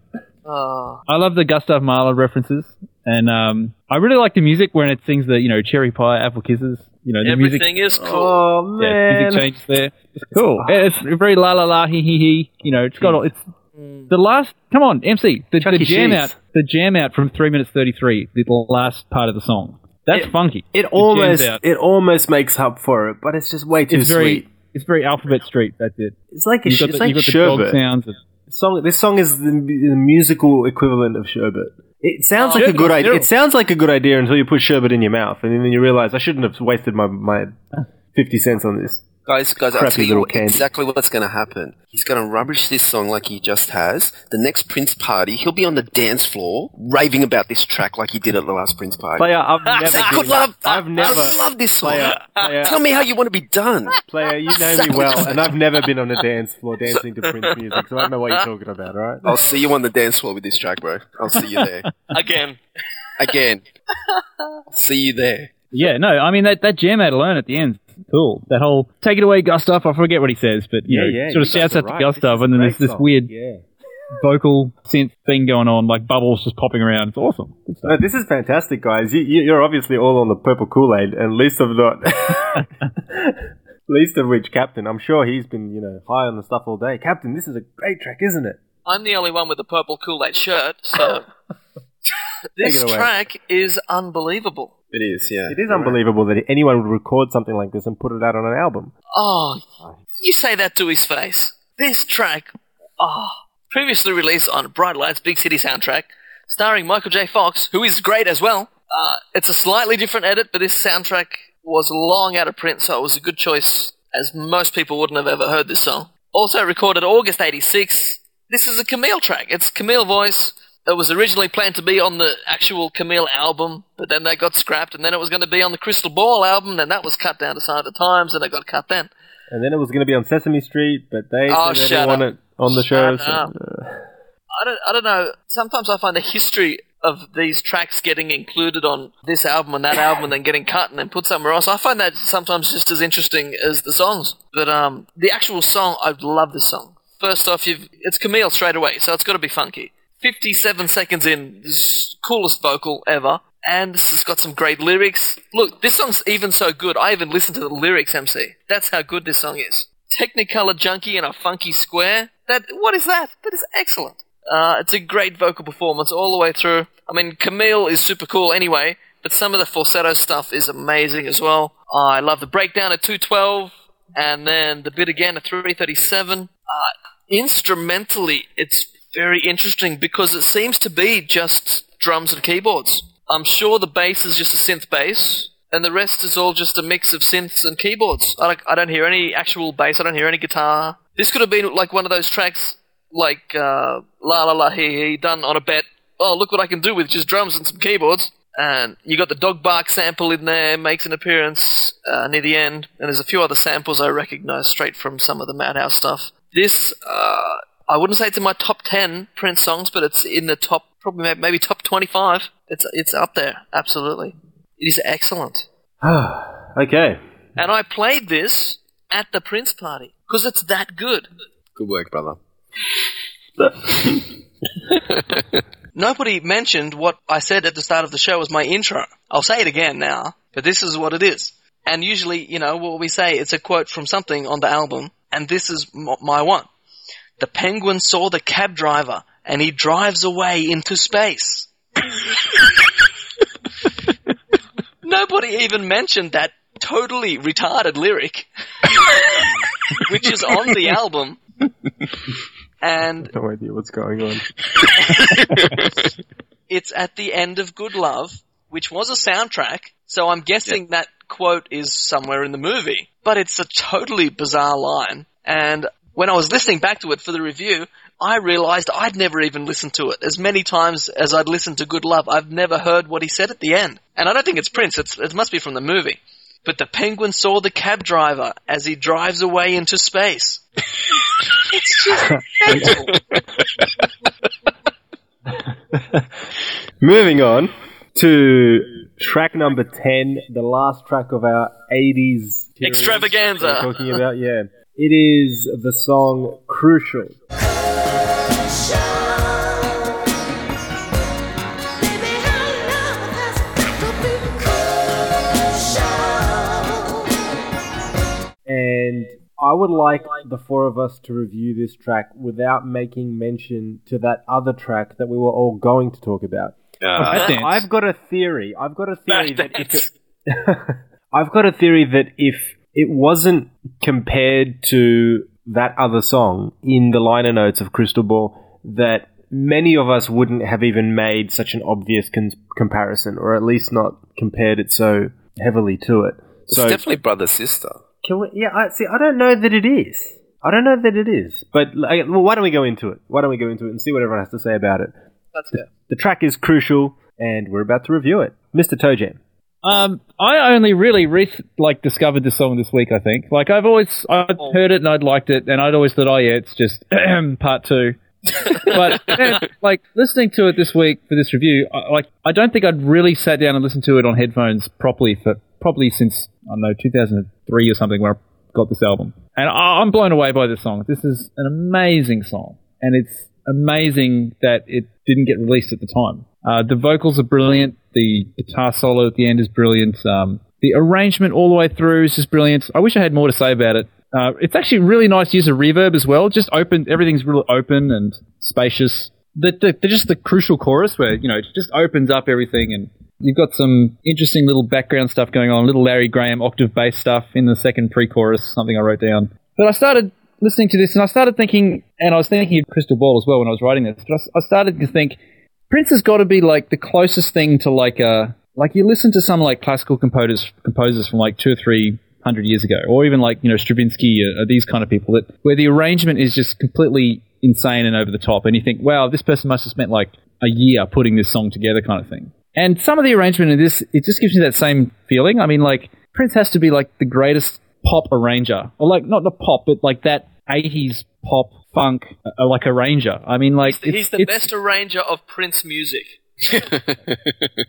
C: Oh. Ah.
D: I love the Gustav Mahler references, and um, I really like the music when it sings the you know cherry pie, apple kisses. You know the music.
C: Everything is oh, cool.
A: Oh
D: Yeah, music changes there. It's cool. Yeah, It's very la la la he he he. You know, it's got all. It's mm. the last. Come on, MC. The, the jam
A: Cheese.
D: out. The jam out from three minutes thirty three. The last part of the song. That's
A: It-
D: funky.
A: It
D: jams
A: almost it almost makes up for it, but it's just way too
D: It's very.
A: sweet.
D: It's very Alphabet Street. That's it.
A: It's like a
D: You've
A: sh-
D: got
A: it's
D: the,
A: like
D: you've got the dog
A: sherbet.
D: sounds. Of,
A: Song. This song is the, the musical equivalent of sherbet. It sounds
C: Oh,
A: like a good idea. It sounds like a good idea until you put sherbet in your mouth, and then you realize I shouldn't have wasted my my fifty cents on this.
B: Guys, guys, I'll tell you what- exactly what's going to happen. He's going to rubbish this song like he just has. The next Prince party, he'll be on the dance floor raving about this track like he did at the last Prince party.
A: Player, I've never.
B: Say,
A: been-
B: good love.
A: I've never.
B: I love this song.
A: Player, player,
B: Tell me how you want to be done.
A: player, you know me well, and I've never been on a dance floor dancing to Prince music, so I don't know what you're talking about. All right.
B: I'll see you on the dance floor with this track, bro. I'll see you there.
C: Again.
B: Again. See you there.
D: yeah, no, I mean that that jam out alone at the end. Cool. That whole take it away, Gustav. I forget what he says, but you know, sort of shouts
A: guys are
D: out to
A: right. This
D: Gustav,
A: is
D: and then there's
A: great
D: this
A: song.
D: weird
A: Yeah.
D: vocal synth thing going on, like bubbles just popping around. It's awesome.
A: No, this is fantastic, guys. You, you, you're obviously all on the purple Kool Aid, and least of not, least of which, Captain. I'm sure he's been, you know, high on the stuff all day. Captain, this is a great track, isn't it?
C: I'm the only one with the purple Kool-Aid shirt, so this track is unbelievable.
B: It is, yeah.
A: It is unbelievable that anyone would record something like this and put it out on an album.
C: Oh, you say that to his face. This track, oh, previously released on Bright Lights Big City soundtrack, starring Michael J. Fox, who is great as well. Uh, it's a slightly different edit, but this soundtrack was long out of print, so it was a good choice, as most people wouldn't have ever heard this song. Also recorded August 86. This is a Camille track. It's Camille voice. It was originally planned to be on the actual Camille album, but then they got scrapped, and then it was going to be on the Crystal Ball album, and that was cut down to Sign of the Times, and it got cut then.
A: And then it was going to be on Sesame Street, but they
C: Oh,
A: they didn't want it on the show. So- uh,
C: I don't, I don't know. Sometimes I find the history of these tracks getting included on this album and that album and then getting cut and then put somewhere else. I find that sometimes just as interesting as the songs. But um, the actual song, I love this song. First off, you've, it's Camille straight away, so it's got to be funky. 57 seconds in, coolest vocal ever. And this has got some great lyrics. Look, this song's even so good. I even listened to the lyrics, MC. That's how good this song is. Technicolor junkie in a funky square. That what is that? That is excellent. Uh, it's a great vocal performance all the way through. I mean, Camille is super cool anyway, but some of the falsetto stuff is amazing as well. I love the breakdown at 212, and then the bit again at 337. Uh, instrumentally, it's very interesting because it seems to be just drums and keyboards. I'm sure the bass is just a synth bass, and the rest is all just a mix of synths and keyboards. I don't, I don't hear any actual bass. I don't hear any guitar. This could have been like one of those tracks, like uh, La La La Hee Hee, done on a bet. Oh, look what I can do with just drums and some keyboards. And you got the dog bark sample in there, makes an appearance uh, near the end, and there's a few other samples I recognise straight from some of the Madhouse stuff. This, uh, I wouldn't say it's in my top ten Prince songs, but it's in the top, probably maybe top twenty-five. It's it's up there, absolutely. It is excellent.
A: okay.
C: And I played this at the Prince party because it's that good.
B: Good work, brother.
C: Nobody mentioned what I said at the start of the show as my intro. I'll say it again now, but this is what it is. And usually, you know, what we say, it's a quote from something on the album, and this is m- my one. The penguin saw the cab driver, and he drives away into space. Nobody even mentioned that totally retarded lyric, which is on the album. And
A: No idea what's going on.
C: it's at the end of Good Love, which was a soundtrack, so I'm guessing that quote is somewhere in the movie. But it's a totally bizarre line, and when I was listening back to it for the review, I realized I'd never even listened to it. As many times as I'd listened to Good Love, I've never heard what he said at the end. And I don't think it's Prince, it's, it must be from the movie. But the penguin saw the cab driver as he drives away into space. it's just mental.
A: Moving on to track number 10, the last track of our 80s
C: Extravaganza.
A: we're talking about, yeah. It is the song Crucial. And I would like the four of us to review this track without making mention to that other track that we were all going to talk about.
D: Fat dance.
A: I've got a theory. I've got a theory that if it, I've got a theory that if it wasn't compared to that other song in the liner notes of Crystal Ball, that many of us wouldn't have even made such an obvious con- comparison, or at least not compared it so heavily to it.
B: It's
A: So
B: definitely brother sister.
A: can we, yeah, I see. I don't know that it is. I don't know that it is. But like, well, why don't we go into it? Why don't we go into it and see what everyone has to say about it?
C: Let's go.
A: The track is crucial, and we're about to review it. Mr. Toe Jam.
D: Um, I only really re- like discovered this song this week. I think. Like I've always I'd heard it and I'd liked it, and I'd always thought, oh yeah, it's just part two. but then, like listening to it this week for this review, I, like I don't think I'd really sat down and listened to it on headphones properly for probably since I don't know 2003 or something when I got this album, and I, I'm blown away by this song. This is an amazing song, and it's amazing that it didn't get released at the time. Uh, the vocals are brilliant. The guitar solo at the end is brilliant. Um, the arrangement all the way through is just brilliant. I wish I had more to say about it. Uh, it's actually really nice use of reverb as well. Just open, everything's really open and spacious. The, the, the just the crucial chorus where you know it just opens up everything and you've got some interesting little background stuff going on. Little Larry Graham octave bass stuff in the second pre-chorus, something I wrote down. But I started listening to this and I started thinking, and I was thinking of Crystal Ball as well when I was writing this. But I started to think Prince has got to be like the closest thing to like a like you listen to some like classical composers composers from like two or three hundred years ago, or even like you know Stravinsky or, or these kind of people that where the arrangement is just completely insane and over the top, and you think, wow, this person must have spent like a year putting this song together, kind of thing. And some of the arrangement in this, it just gives me that same feeling. I mean, like Prince has to be like the greatest pop arranger, or like not the pop, but like that '80s pop funk, uh, like arranger. I mean, like
C: He's
D: it's-
C: the
D: it's-
C: best arranger of Prince music.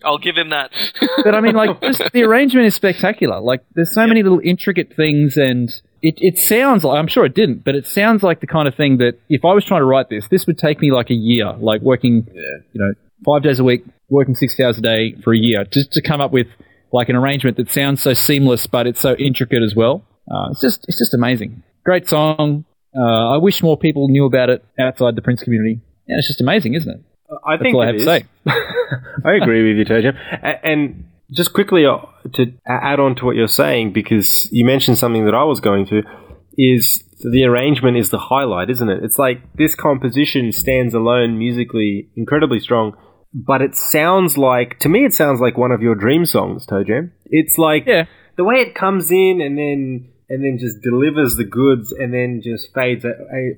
C: I'll give him that.
D: but I mean, like, just the arrangement is spectacular. Like, there's so many little intricate things, and it, it sounds like, I'm sure it didn't, but it sounds like the kind of thing that if I was trying to write this, this would take me like a year, like working, you know, five days a week, working 60 hours a day for a year, just to come up with like an arrangement that sounds so seamless, but it's so intricate as well. Uh, it's just, it's just amazing. Great song. Uh, I wish more people knew about it outside the Prince community. Yeah, it's just amazing, isn't it?
A: I
D: That's
A: think
D: all I
A: it
D: have to say.
A: I agree with you, Tojo. And just quickly uh, to add on to what you're saying, because you mentioned something that I was going to, is the arrangement is the highlight, isn't it? It's like this composition stands alone musically incredibly strong, but it sounds like to me it sounds like one of your dream songs, Toe Jam. It's like
D: Yeah.
A: the way it comes in and then and then just delivers the goods and then just fades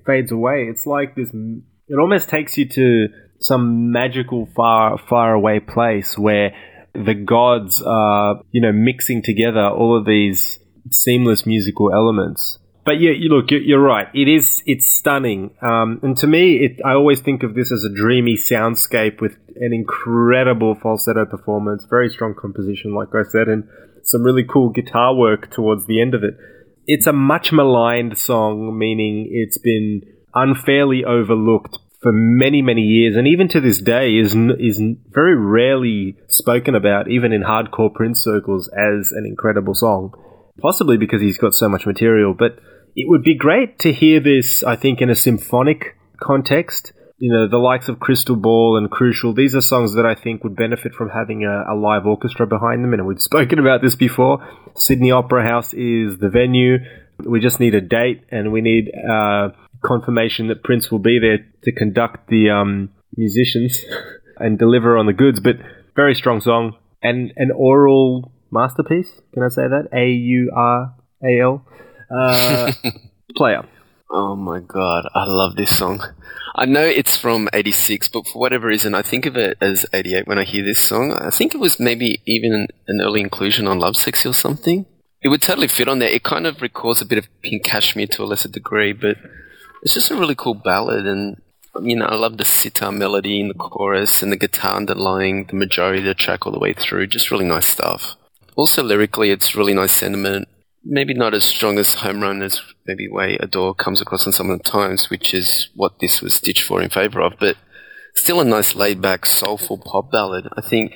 A: fades away. It's like this. It almost takes you to some magical far far away place where the gods are you know mixing together all of these seamless musical elements. But yeah, you look, you're, you're right. It is, it's stunning. Um, and to me, it, I always think of this as a dreamy soundscape with an incredible falsetto performance, very strong composition, like I said, and some really cool guitar work towards the end of it. It's a much maligned song, meaning it's been unfairly overlooked for many, many years, and even to this day is is very rarely spoken about, even in hardcore Prince circles, as an incredible song. Possibly because he's got so much material, but it would be great to hear this. I think in a symphonic context. You know, the likes of Crystal Ball and Crucial. These are songs that I think would benefit from having a, a live orchestra behind them, and we've spoken about this before. Sydney Opera House is the venue. We just need a date, and we need uh, confirmation that Prince will be there to conduct the um, musicians and deliver on the goods. But very strong song and an oral masterpiece. Can I say that? A U R A L. Uh, player.
B: Oh my god, I love this song. I know it's from 86, but for whatever reason, I think of it as 88 when I hear this song. I think it was maybe even an early inclusion on Lovesexy or something. It would totally fit on there. It kind of recalls a bit of Pink Cashmere to a lesser degree, but it's just a really cool ballad. And, you know, I love the sitar melody in the chorus and the guitar underlying the majority of the track all the way through. Just really nice stuff. Also, lyrically, it's really nice sentiment maybe not as strong as home run as maybe way Adore comes across in some of the times, which is what this was stitched for in favour of, but still a nice laid back, soulful pop ballad. I think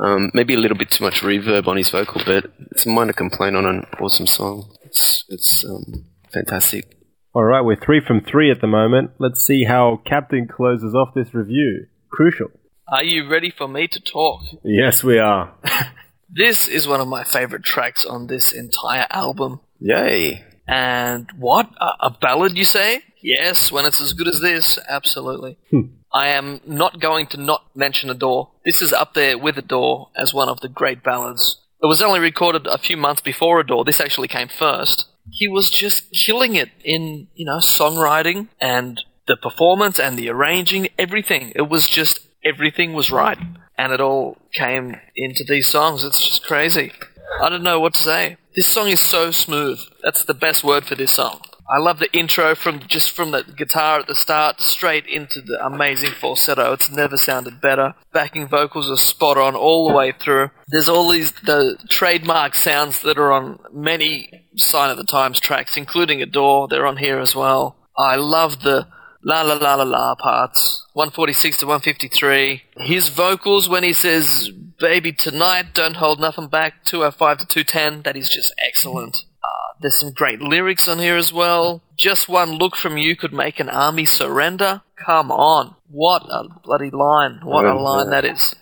B: um, maybe a little bit too much reverb on his vocal, but it's a minor complaint on an awesome song. It's, it's um, fantastic.
A: All right, we're three from three at the moment. Let's see how Captain closes off this review. Crucial.
C: Are you ready for me to talk?
A: Yes, we are.
C: This is one of my favorite tracks on this entire album.
B: Yay!
C: And what? A, a ballad, you say? Yes, when it's as good as this, absolutely. Hmm. I am not going to not mention Adore. This is up there with Adore as one of the great ballads. It was only recorded a few months before Adore. This actually came first. He was just killing it in, you know, songwriting and the performance and the arranging, everything. It was just, everything was right. And it all came into these songs. It's just crazy. I don't know what to say. This song is so smooth. That's the best word for this song. I love the intro from just from the guitar at the start straight into the amazing falsetto. It's never sounded better. Backing vocals are spot on all the way through. There's all these the trademark sounds that are on many Sign of the Times tracks, including Adore. They're on here as well. I love the la la la la la parts. 146 to 153. His vocals when he says, Baby tonight, don't hold nothing back, 205 to 210, that is just excellent. Uh, there's some great lyrics on here as well. Just one look from you could make an army surrender. Come on. What a bloody line. What a line that is.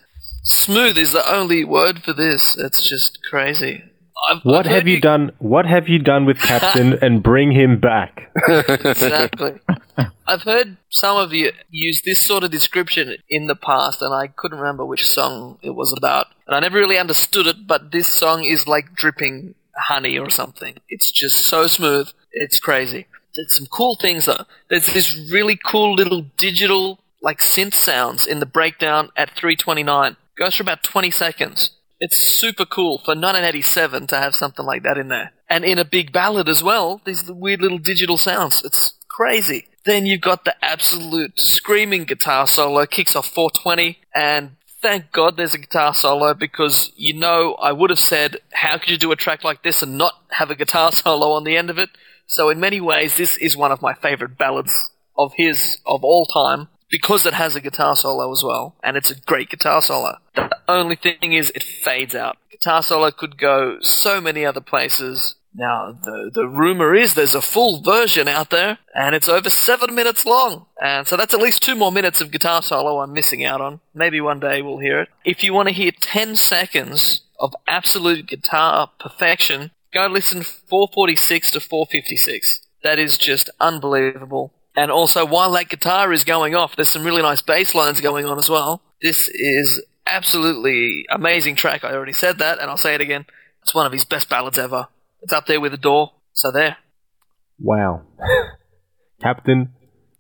C: Smooth is the only word for this. It's just crazy. I've,
A: What
C: I've
A: have
C: heard
A: you done? What have you done with Captain and bring him back?
C: exactly. I've heard some of you use this sort of description in the past, and I couldn't remember which song it was about. And I never really understood it, but this song is like dripping honey or something. It's just so smooth. It's crazy. There's some cool things though. There's this really cool little digital, like synth sounds in the breakdown at 329. Goes for about 20 seconds. It's super cool for 1987 to have something like that in there. And in a big ballad as well, these weird little digital sounds. It's crazy. Then you've got the absolute screaming guitar solo, kicks off 420, and thank God there's a guitar solo because you know I would have said, how could you do a track like this and not have a guitar solo on the end of it? So in many ways, this is one of my favorite ballads of his of all time because it has a guitar solo as well, and it's a great guitar solo. The only thing is, it fades out. Guitar solo could go so many other places. Now, the, the rumor is there's a full version out there, and it's over seven minutes long. And so that's at least two more minutes of guitar solo I'm missing out on. Maybe one day we'll hear it. If you want to hear 10 seconds of absolute guitar perfection, go listen 446 to 456. that is just unbelievable. And also, while that guitar is going off, there's some really nice bass lines going on as well. This is absolutely amazing track. I already said that, and I'll say it again. It's one of his best ballads ever. It's up there with Adore. So there.
A: Wow. Captain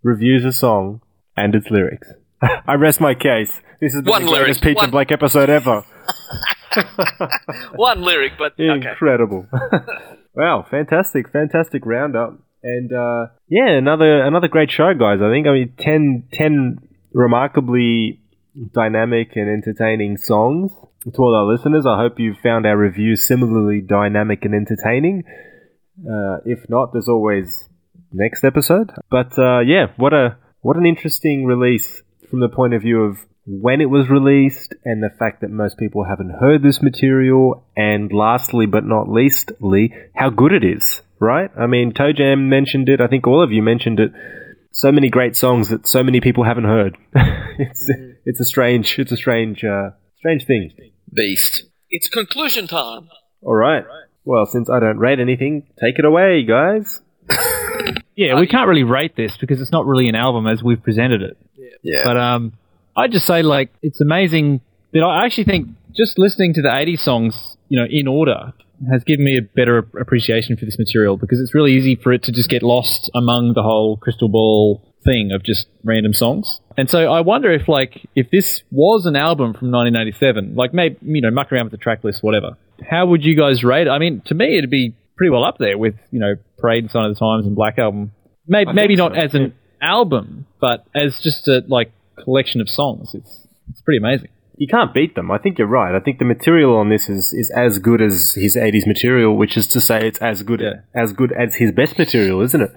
A: reviews a song and its lyrics. I rest my case. This has been
C: One
A: the
C: lyric,
A: greatest Peach
C: one-
A: and Black episode ever.
C: One lyric, but okay.
A: Incredible. wow, fantastic, fantastic roundup. And uh, yeah, another another great show, guys. I think I mean 10, 10 remarkably dynamic and entertaining songs. To all our listeners, I hope you found our review similarly dynamic and entertaining. Uh, if not, there's always next episode. But uh, yeah, what a what an interesting release from the point of view of when it was released and the fact that most people haven't heard this material, and lastly but not leastly, how good it is. Right? I mean, Toe Jam mentioned it. I think all of you mentioned it. So many great songs that so many people haven't heard. it's it's a strange it's a strange uh, strange thing.
B: Beast.
C: It's conclusion time.
A: All right. Well, since I don't rate anything, take it away, guys.
D: Yeah, we can't really rate this because it's not really an album as we've presented it.
B: Yeah.
D: But um, I just say like it's amazing that I actually think just listening to the '80s songs, you know, in order, has given me a better appreciation for this material because it's really easy for it to just get lost among the whole crystal ball thing of just random songs. And so I wonder if like if this was an album from 1987, like maybe you know muck around with the track list, whatever. How would you guys rate? it? I mean, to me, it'd be pretty well up there with you know Parade and Sign of the Times and Black Album. Maybe
A: I
D: maybe not
A: so,
D: as an album, but as just a like collection of songs. It's it's pretty amazing.
A: You can't beat them. I think you're right. I think the material on this is, is as good as his 80s material, which is to say it's as good
D: Yeah.
A: as good as his best material, isn't it?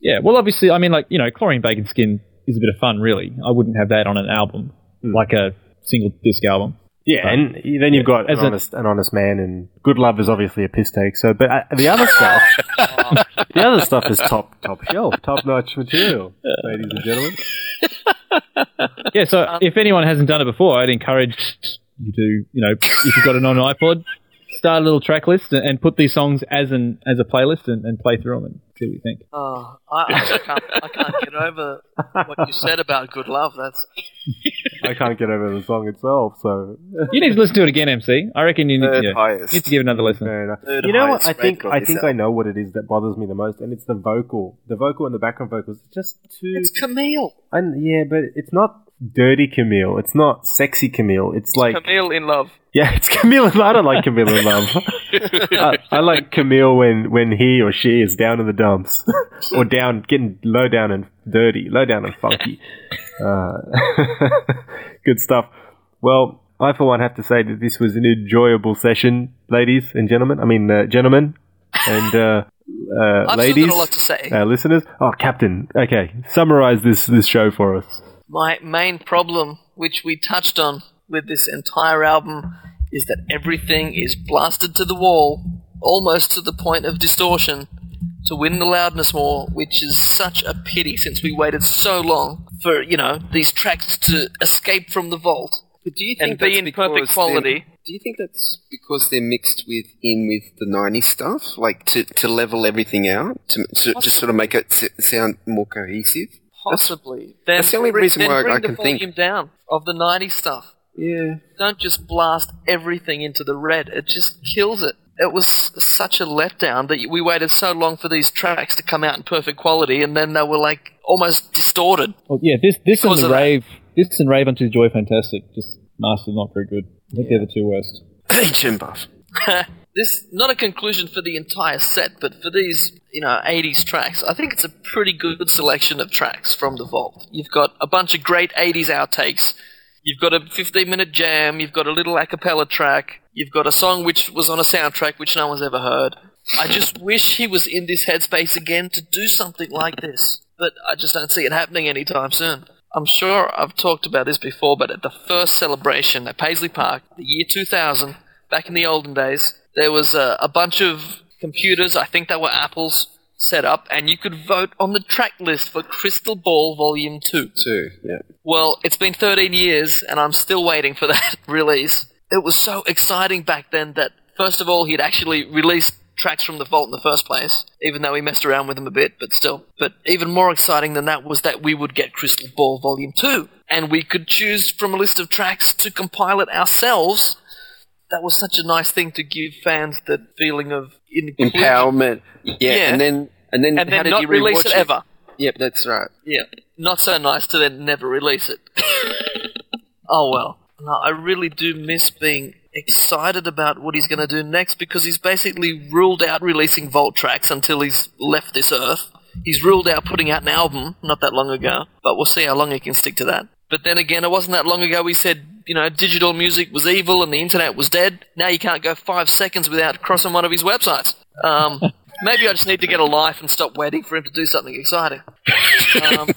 D: Yeah, well, obviously, I mean, like you know, Cloreen Bacon Skin is a bit of fun, really. I wouldn't have that on an album, hmm. like a single disc album.
A: Yeah, and then you've got an
D: a-
A: honest, an honest man, and Good Love is obviously a piss take. So, but uh, the other stuff, the other stuff is top top shelf, top notch material, ladies and gentlemen.
D: Yeah, so if anyone hasn't done it before, I'd encourage you to, you know, if you've got an on an iPod, start a little track list and, and put these songs as an as a playlist and, and play through them and see what you think.
C: Oh, I, I, can't, I can't get over what you said about good love. That's
A: I can't get over the song itself, so
D: You need to listen to it again, MC. I reckon you need,
B: Third
D: yeah,
B: highest.
D: need to give it another listen.
A: Fair enough.
B: Third
A: You know what? I
B: highest
A: think
B: rated on
A: I
B: this
A: think I
B: album.
A: know what it is that bothers me the most, and it's the vocal. The vocal and the background vocals. It's just too.
C: it's Camille.
A: And yeah, but it's not dirty Camille. It's not sexy Camille. It's like
C: Camille in love.
A: yeah, it's Camille. I don't like Camille in love. I, I like Camille when when he or she is down in the dumps or down getting low down and dirty, low down and funky. Uh, good stuff. Well, I for one have to say that this was an enjoyable session, ladies and gentlemen. I mean, uh, gentlemen and uh, uh,
C: I've
A: ladies,
C: a lot to say.
A: uh, listeners. Oh, Captain. Okay, summarize this this show for us.
C: My main problem, which we touched on with this entire album, is that everything is blasted to the wall, almost to the point of distortion, to win the loudness war, which is such a pity since we waited so long for, you know, these tracks to escape from the vault
B: But do you
C: and
B: think
C: be in perfect quality.
B: Do you think that's because they're mixed with in with the '90s stuff, like to, to level everything out, to, to just sort of make it sound more cohesive?
C: Possibly. Then,
B: that's the only reason
C: then
B: why I-
C: bring
B: I
C: the
B: can think.
C: volume down of the 90s stuff.
B: Yeah.
C: Don't just blast everything into the red. It just kills it. It was such a letdown that we waited so long for these tracks to come out in perfect quality, and then they were like almost distorted.
D: Well, yeah, this this and the
C: of that.
D: rave, this and rave unto the joy, fantastic. Just master not very good. I think they're the two worst.
B: Ancient buff.
C: this not a conclusion for the entire set, but for these you know 80s tracks, I think it's a pretty good selection of tracks from the vault. You've got a bunch of great 80s outtakes. You've got a 15 minute jam. You've got a little a cappella track. You've got a song which was on a soundtrack which no one's ever heard. I just wish he was in this headspace again to do something like this, but I just don't see it happening anytime soon. I'm sure I've talked about this before, but at the first celebration at Paisley Park, the year 2000, back in the olden days, there was a, a bunch of computers, I think they were Apple's, set up, and you could vote on the track list for Crystal Ball Volume 2.
B: Too. Yeah.
C: Well, it's been 13 years, and I'm still waiting for that release. It was so exciting back then that, first of all, he'd actually released tracks from the vault in the first place, even though we messed around with them a bit, but still. But even more exciting than that was that we would get Crystal Ball Volume 2, and we could choose from a list of tracks to compile it ourselves. That was such a nice thing to give fans the feeling of inclusion.
B: Empowerment. Yeah,
C: Yeah.
B: and then and then
C: And
B: how
C: then
B: did
C: not release
B: rewatch
C: it ever.
B: Yep, that's right.
C: Yeah, not so nice to then never release it. oh well. No, I really do miss being excited about what he's going to do next because he's basically ruled out releasing Vault tracks until he's left this earth. He's ruled out putting out an album not that long ago, but we'll see how long he can stick to that. But then again, it wasn't that long ago he said, you know, digital music was evil and the internet was dead. Now you can't go five seconds without crossing one of his websites. Um, maybe I just need to get a life and stop waiting for him to do something exciting. Um,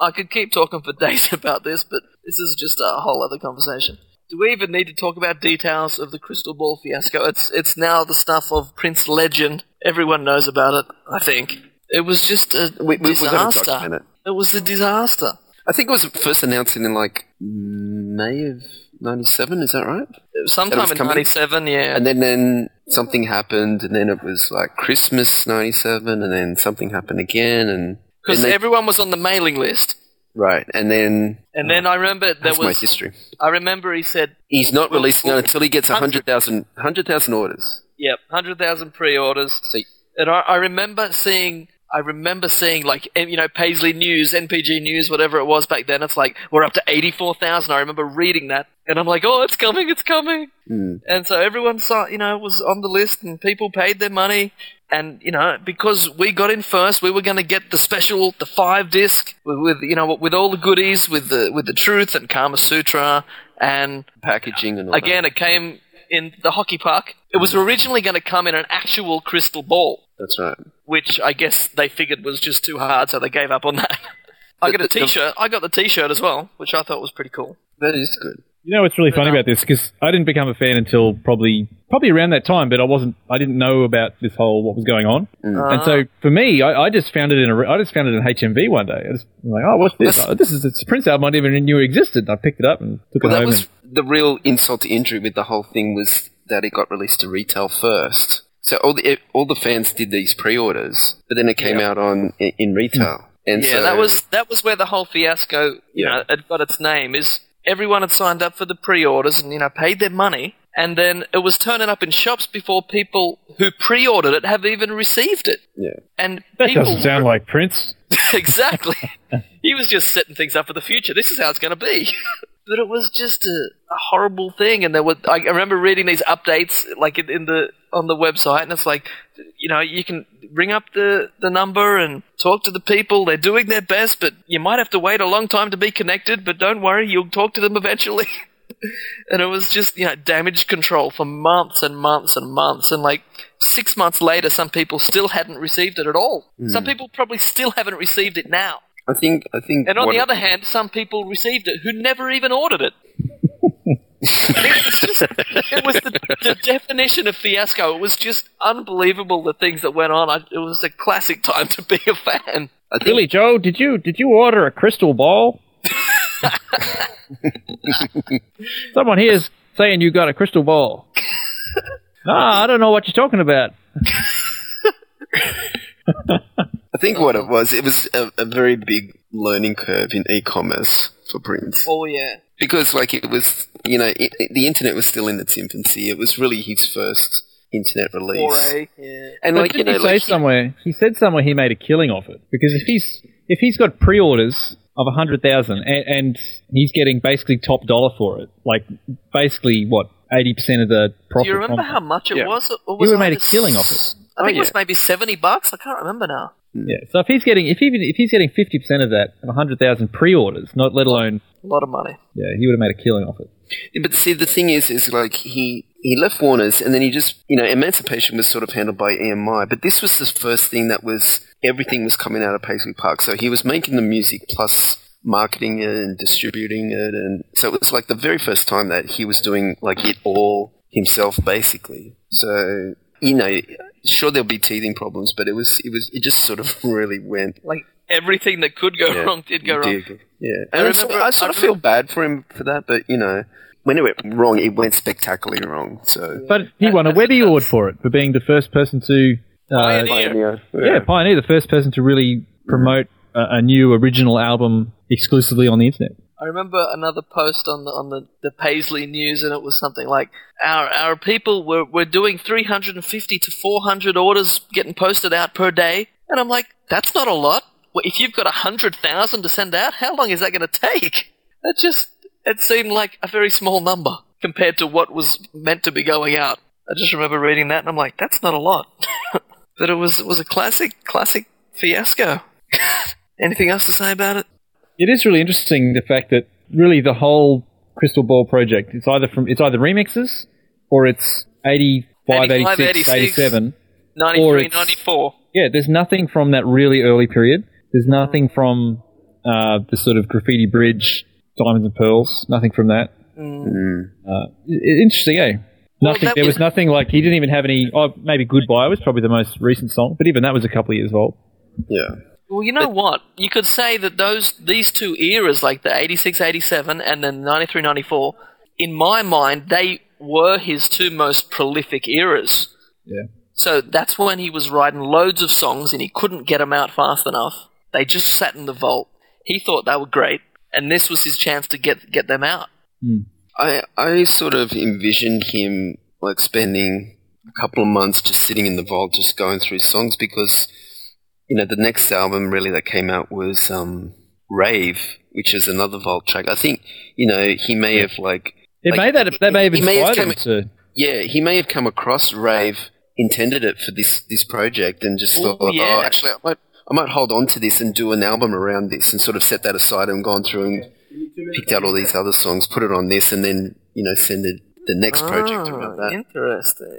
C: I could keep talking for days about this, but this is just a whole other conversation. Do we even need to talk about details of the crystal ball fiasco? It's it's now the stuff of Prince Legend. Everyone knows about it. I think it was just a
B: We, we, we're
C: disaster.
B: document it.
C: It was a disaster.
B: I think it was first announced in like May of '97. Is that right?
C: Sometime
B: was
C: in '97, yeah.
B: And then then something happened, and then it was like Christmas '97, and then something happened again, and
C: Because everyone was on the mailing list,
B: right, and then
C: and then oh, I remember there
B: that's my
C: was.
B: history.
C: I remember he said,
B: He's not
C: Well,
B: releasing
C: well,
B: it until he gets
C: 100
B: 100,000 100,000 orders.
C: "Yep, hundred thousand pre-orders."
B: So
C: And I, I remember seeing, I remember seeing like, you know, Paisley News, NPG News, whatever it was back then. It's like we're up to eighty-four thousand. I remember reading that, and I'm like, oh, it's coming, it's coming.
B: Mm.
C: And so everyone saw, you know, was on the list, and people paid their money. And you know, because we got in first, we were going to get the special, the five disc with, with you know, with all the goodies, with the with the truth and Kama Sutra, and
B: packaging and all
C: again,
B: that.
C: it came in the hockey puck. It was originally going to come in an actual crystal ball
B: That's right.
C: Which I guess they figured was just too hard, so they gave up on that. I got a
B: The- the-
C: T-shirt. I got the T-shirt as well, which I thought was pretty cool.
B: That is good.
D: You know what's really funny about this because I didn't become a fan until probably probably around that time, but I wasn't. I didn't know about this whole what was going on, mm. and so ah. for me, I, I just found it in a. I just found it in HMV one day. I was like, oh, what's this? Oh, this is it's a Prince album I didn't even knew existed. I picked it up and took
B: Well,
D: it
B: that
D: home.
B: was
D: and,
B: the real insult to injury with the whole thing was that it got released to retail first. So all the all the fans did these pre-orders, but then it came out on in, in retail. And
C: Yeah,
B: so
C: that was that was where the whole fiasco, you
B: Yeah.
C: know, it got its name. Is everyone had signed up for the pre-orders and you know paid their money, and then it was turning up in shops before people who pre-ordered it have even received it.
B: yeah.
C: And
D: that
C: people
D: doesn't sound like Prince.
C: exactly. he was just setting things up for the future. This is how it's going to be. but it was just a, a horrible thing, and there were. I remember reading these updates, like in, in the on the website, and it's like, you know, you can ring up the the number and talk to the people. They're doing their best, but you might have to wait a long time to be connected. But don't worry, you'll talk to them eventually. and it was just you know damage control for months and months and months and like six months later some people still hadn't received it at all some hmm. people probably still haven't received it now
B: I think I think
C: and on
B: what
C: the
B: it-
C: other hand some people received it who never even ordered it It's just- it was the, the definition of fiasco. It was just unbelievable the things that went on. I, it was a classic time to be a fan.
B: Think
D: Billy Joe, did you did you order a crystal ball? Someone here's saying you got a crystal ball. Ah, I don't know what you're talking about.
B: I think what it uh-huh. was, it was a, a very big learning curve in e-commerce for Prince
C: Oh yeah,
B: because like it was, you know, it, it- the internet was still in its infancy. It was really his first internet release.
C: foray. Yeah.
B: And
D: But
B: like you
D: didn't
B: know,
D: he say
B: like
D: somewhere? He said somewhere he made a killing off it because if he's if he's got pre-orders of a hundred thousand and, and he's getting basically top dollar for it, like basically what eighty percent of the profit.
C: Do you remember
D: from-
C: how much it
B: Yeah.
C: was? Or
D: He would've made a killing off it.
C: I
B: Oh,
C: think it was
B: oh,
C: maybe seventy bucks. I can't remember now. Hmm.
D: Yeah. So if he's getting if he if he's getting fifty percent of that of hundred thousand pre-orders, not let alone
C: A lot of money.
D: yeah, he would have made a killing off it.
B: Yeah, But see, the thing is, is like he he left Warner's, and then he just, you know, Emancipation was sort of handled by EMI, but this was the first thing that was everything was coming out of Paisley Park. So he was making the music plus marketing it and distributing it, and so it was like the very first time that he was doing like it all himself, basically. So you know, sure there'll be teething problems, but it was it was it just sort of really went.
C: Like everything that could go
B: Yeah,
C: wrong did go wrong.
B: did. Yeah,
C: I
B: and I,
C: remember-
B: I sort
C: I
B: of feel bad for him for that, but you know, when it went wrong, it went spectacularly wrong. So
D: But he won a Webby. Award for it for being the first person to uh,
C: Pioneer.
D: yeah pioneer, the first person to really promote a, a new original album exclusively on the internet.
C: I remember another post on the on the, the Paisley News, and it was something like our our people were were doing 350 to 400 orders getting posted out per day, and I'm like, that's not a lot. If you've got hundred thousand to send out, how long is that going to take? It just it seemed like a very small number compared to what was meant to be going out. I just remember reading that, and I'm like, that's not a lot. but it was it was a classic classic fiasco. Anything else to say about it?
D: It is really interesting the fact that really the whole Crystal Ball project it's either from it's either remixes or it's 85,
C: 85,
D: 86,
C: 86.
D: 87.
C: 93, 94.
D: Yeah, there's nothing from that really early period. There's nothing from uh, the sort of graffiti bridge, diamonds and pearls. Nothing from that. Uh, interesting, eh? Nothing.
C: that
D: there
C: was-
D: was nothing like he didn't even have any. Oh, maybe Goodbye was probably the most recent song, but even that was a couple of years old.
B: yeah,
C: Well, you know what? You could say that those these two eras, like the 86, 87 and then 93, 94, in my mind, they were his two most prolific eras.
D: Yeah.
C: So that's when he was writing loads of songs and he couldn't get them out fast enough. They just sat in the vault. He thought they were great, and this was his chance to get get them out. Hmm.
B: I I sort of envisioned him like spending a couple of months just sitting in the vault, just going through songs because you know the next album really that came out was um, Rave, which is another vault track. I think you know he may have like
D: It
B: Like,
D: may that that may have
B: he may have
D: inspired him to.
B: yeah he may have come across Rave, intended it for this this project, and just
C: Ooh,
B: thought
C: yeah.
B: oh actually I might I might hold on to this and do an album around this and sort of set that aside and gone through and picked out all these other songs, put it on this, and then you know send it the next project around
C: Ah,
B: that.
C: Interesting.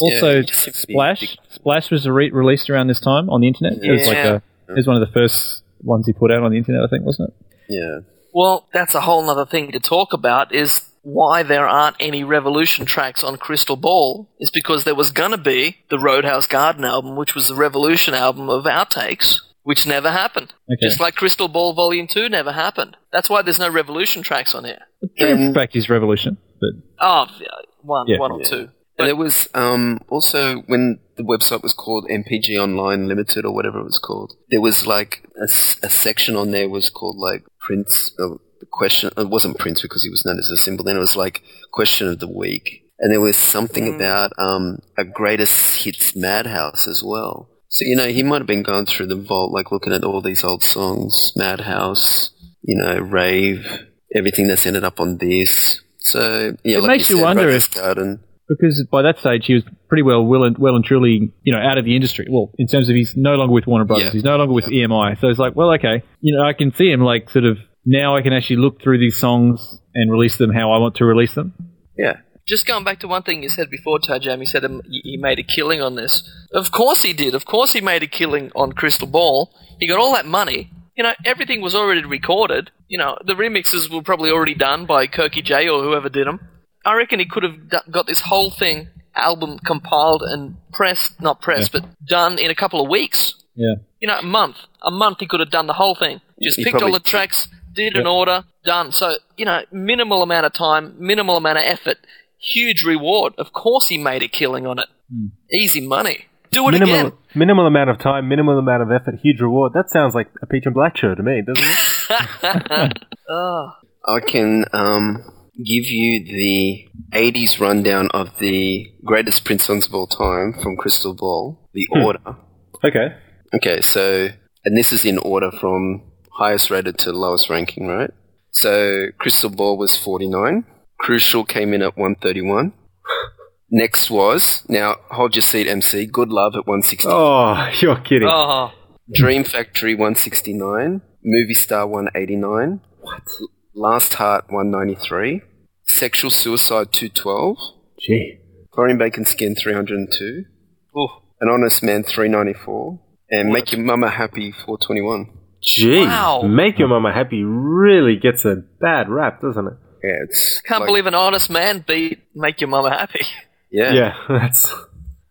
D: Also,
B: Yeah, it just seems to be
D: Splash
B: big-
D: Splash was re- released around this time on the internet. It was like
C: Yeah.
D: a it was one of the first ones he put out on the internet, I think, wasn't it?
B: Yeah.
C: Well, that's a whole other thing to talk about is why there aren't any Revolution tracks on Crystal Ball is because there was gonna be the Roadhouse Garden album, which was the Revolution album of outtakes, which never happened.
D: Okay.
C: Just like Crystal Ball Volume 2 never happened. That's why there's no Revolution tracks on here.
D: In fact, his Revolution, but
C: Oh, yeah, one,
D: Yeah.
C: one or two.
B: And there was um, also when the website was called NPG Online Limited or whatever it was called. There was like a section on there was called like Prince. Uh, the question it wasn't Prince because he was known as a symbol. Then it was like Question of the Week, and there was something about um, a greatest hits Madhouse as well. So you know he might have been going through the vault, like looking at all these old songs, Madhouse, you know, Rave, everything that's ended up on this. So yeah,
D: It
B: like
D: makes you
B: said,
D: wonder if-
B: Garden.
D: Because by that stage he was pretty well, well and, well and truly, you know, out of the industry. Well, in terms of he's no longer with Warner Brothers,
B: Yeah.
D: he's no longer with EMI. So it's like, well, okay, you know, I can see him like sort of now I can actually look through these songs and release them how I want to release them.
B: Yeah.
C: Just going back to one thing you said before, Toe Jam, you said um, he he made a killing on this. Of course he did. Of course he made a killing on Crystal Ball. He got all that money. You know, everything was already recorded. You know, the remixes were probably already done by Kirky J or whoever did them. I reckon he could have d- got this whole thing, album compiled and pressed, not pressed, but done in a couple of weeks.
D: Yeah.
C: You know, a month. A month he could have done the whole thing. Just
B: He
C: picked all the tracks, did an order, done. So, you know, minimal amount of time, minimal amount of effort, huge reward. Of course he made a killing on it. Easy money. Do it
A: Minimal,
C: again.
A: minimal amount of time, minimal amount of effort, huge reward. That sounds like a Peach and Black show to me, doesn't it?
C: Oh,
B: I can um, give you the 80s rundown of the greatest Prince songs of all time from Crystal Ball, the hmm. order.
A: okay.
B: Okay, so, and this is in order from highest rated to lowest ranking, right? So, Crystal Ball was 49. Crucial came in at 131. Next was, now hold your seat, MC, Good Love at 160.
A: Oh, you're kidding.
C: oh.
B: Dream Factory 169, Movie Star 189, what? Last Heart 193, Sexual Suicide 212,
A: Gee.
B: Cloreen Bacon Skin 302,
C: Ooh.
B: An Honest Man 394, and Make Your Mama Happy 421.
A: Gee.
C: Wow.
A: Make your mama happy really gets a bad rap, doesn't it?
B: Yeah, it's
C: Can't
B: like-
C: believe an honest man beat Make Your Mama Happy.
B: Yeah.
A: Yeah, that's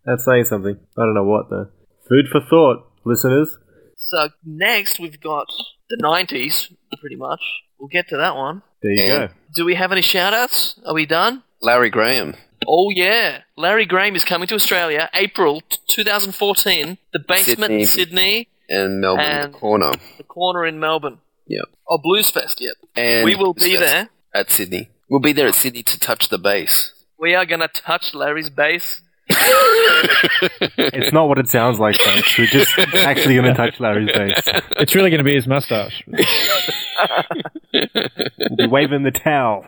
A: that's saying something. I don't know what though. Food for thought, listeners.
C: So next we've got the 90s, pretty much. We'll get to that one.
A: There you
B: And-
A: go.
C: Do we have any shout outs? Are we done?
B: Larry Graham.
C: Oh, yeah. Larry Graham is coming to Australia, April t- 2014. The basement in Sydney,
B: And Melbourne
C: And-
B: Corner.
C: the corner in Melbourne.
B: Yep.
C: Oh, Blues Fest, yep.
B: And
C: We will be
B: Bluesfest
C: there.
B: At Sydney. We'll be there at Sydney to touch the base.
C: We are going to touch Larry's bass.
A: It's not what it sounds like, folks. We're just actually going to touch Larry's face.
D: It's really going to be his mustache.
A: We'll be waving the towel.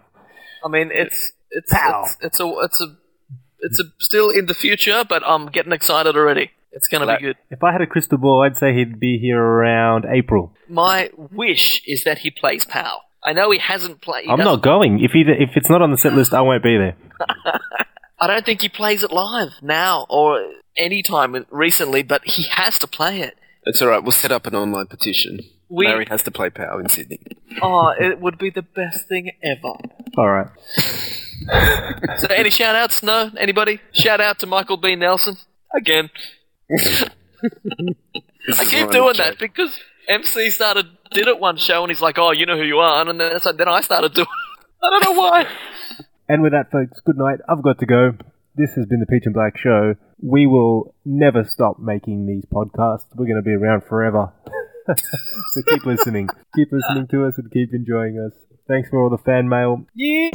C: I mean, it's it's
A: Pow.
C: it's, it's a it's a it's a still in the future, but I'm getting excited already. It's going to be good.
A: If I had a crystal ball, I'd say he'd be here around April.
C: My wish is that he plays Pow. I know he hasn't played.
A: I'm
C: doesn't-
A: not going. If either if it's not on the set list, I won't be there.
C: I don't think he plays it live now or any time recently, but he has to play it.
B: It's alright, we'll set up an online petition.
C: We-
B: Larry has to play Power in Sydney.
C: Oh, it would be the best thing ever.
A: All right.
C: So, any shout outs? No? Anybody? Shout out to Michael B. Nelson. Again. I keep doing that because MC started, did it one show and he's like, oh, you know who you are. And then, so then I started doing it. I don't know why.
A: And with that, folks, good night. I've got to go. This has been the Peach and Black Show. We will never stop making these podcasts. We're going to be around forever. so keep listening. Keep listening to us and keep enjoying us. Thanks for all the fan mail.
C: Yeah.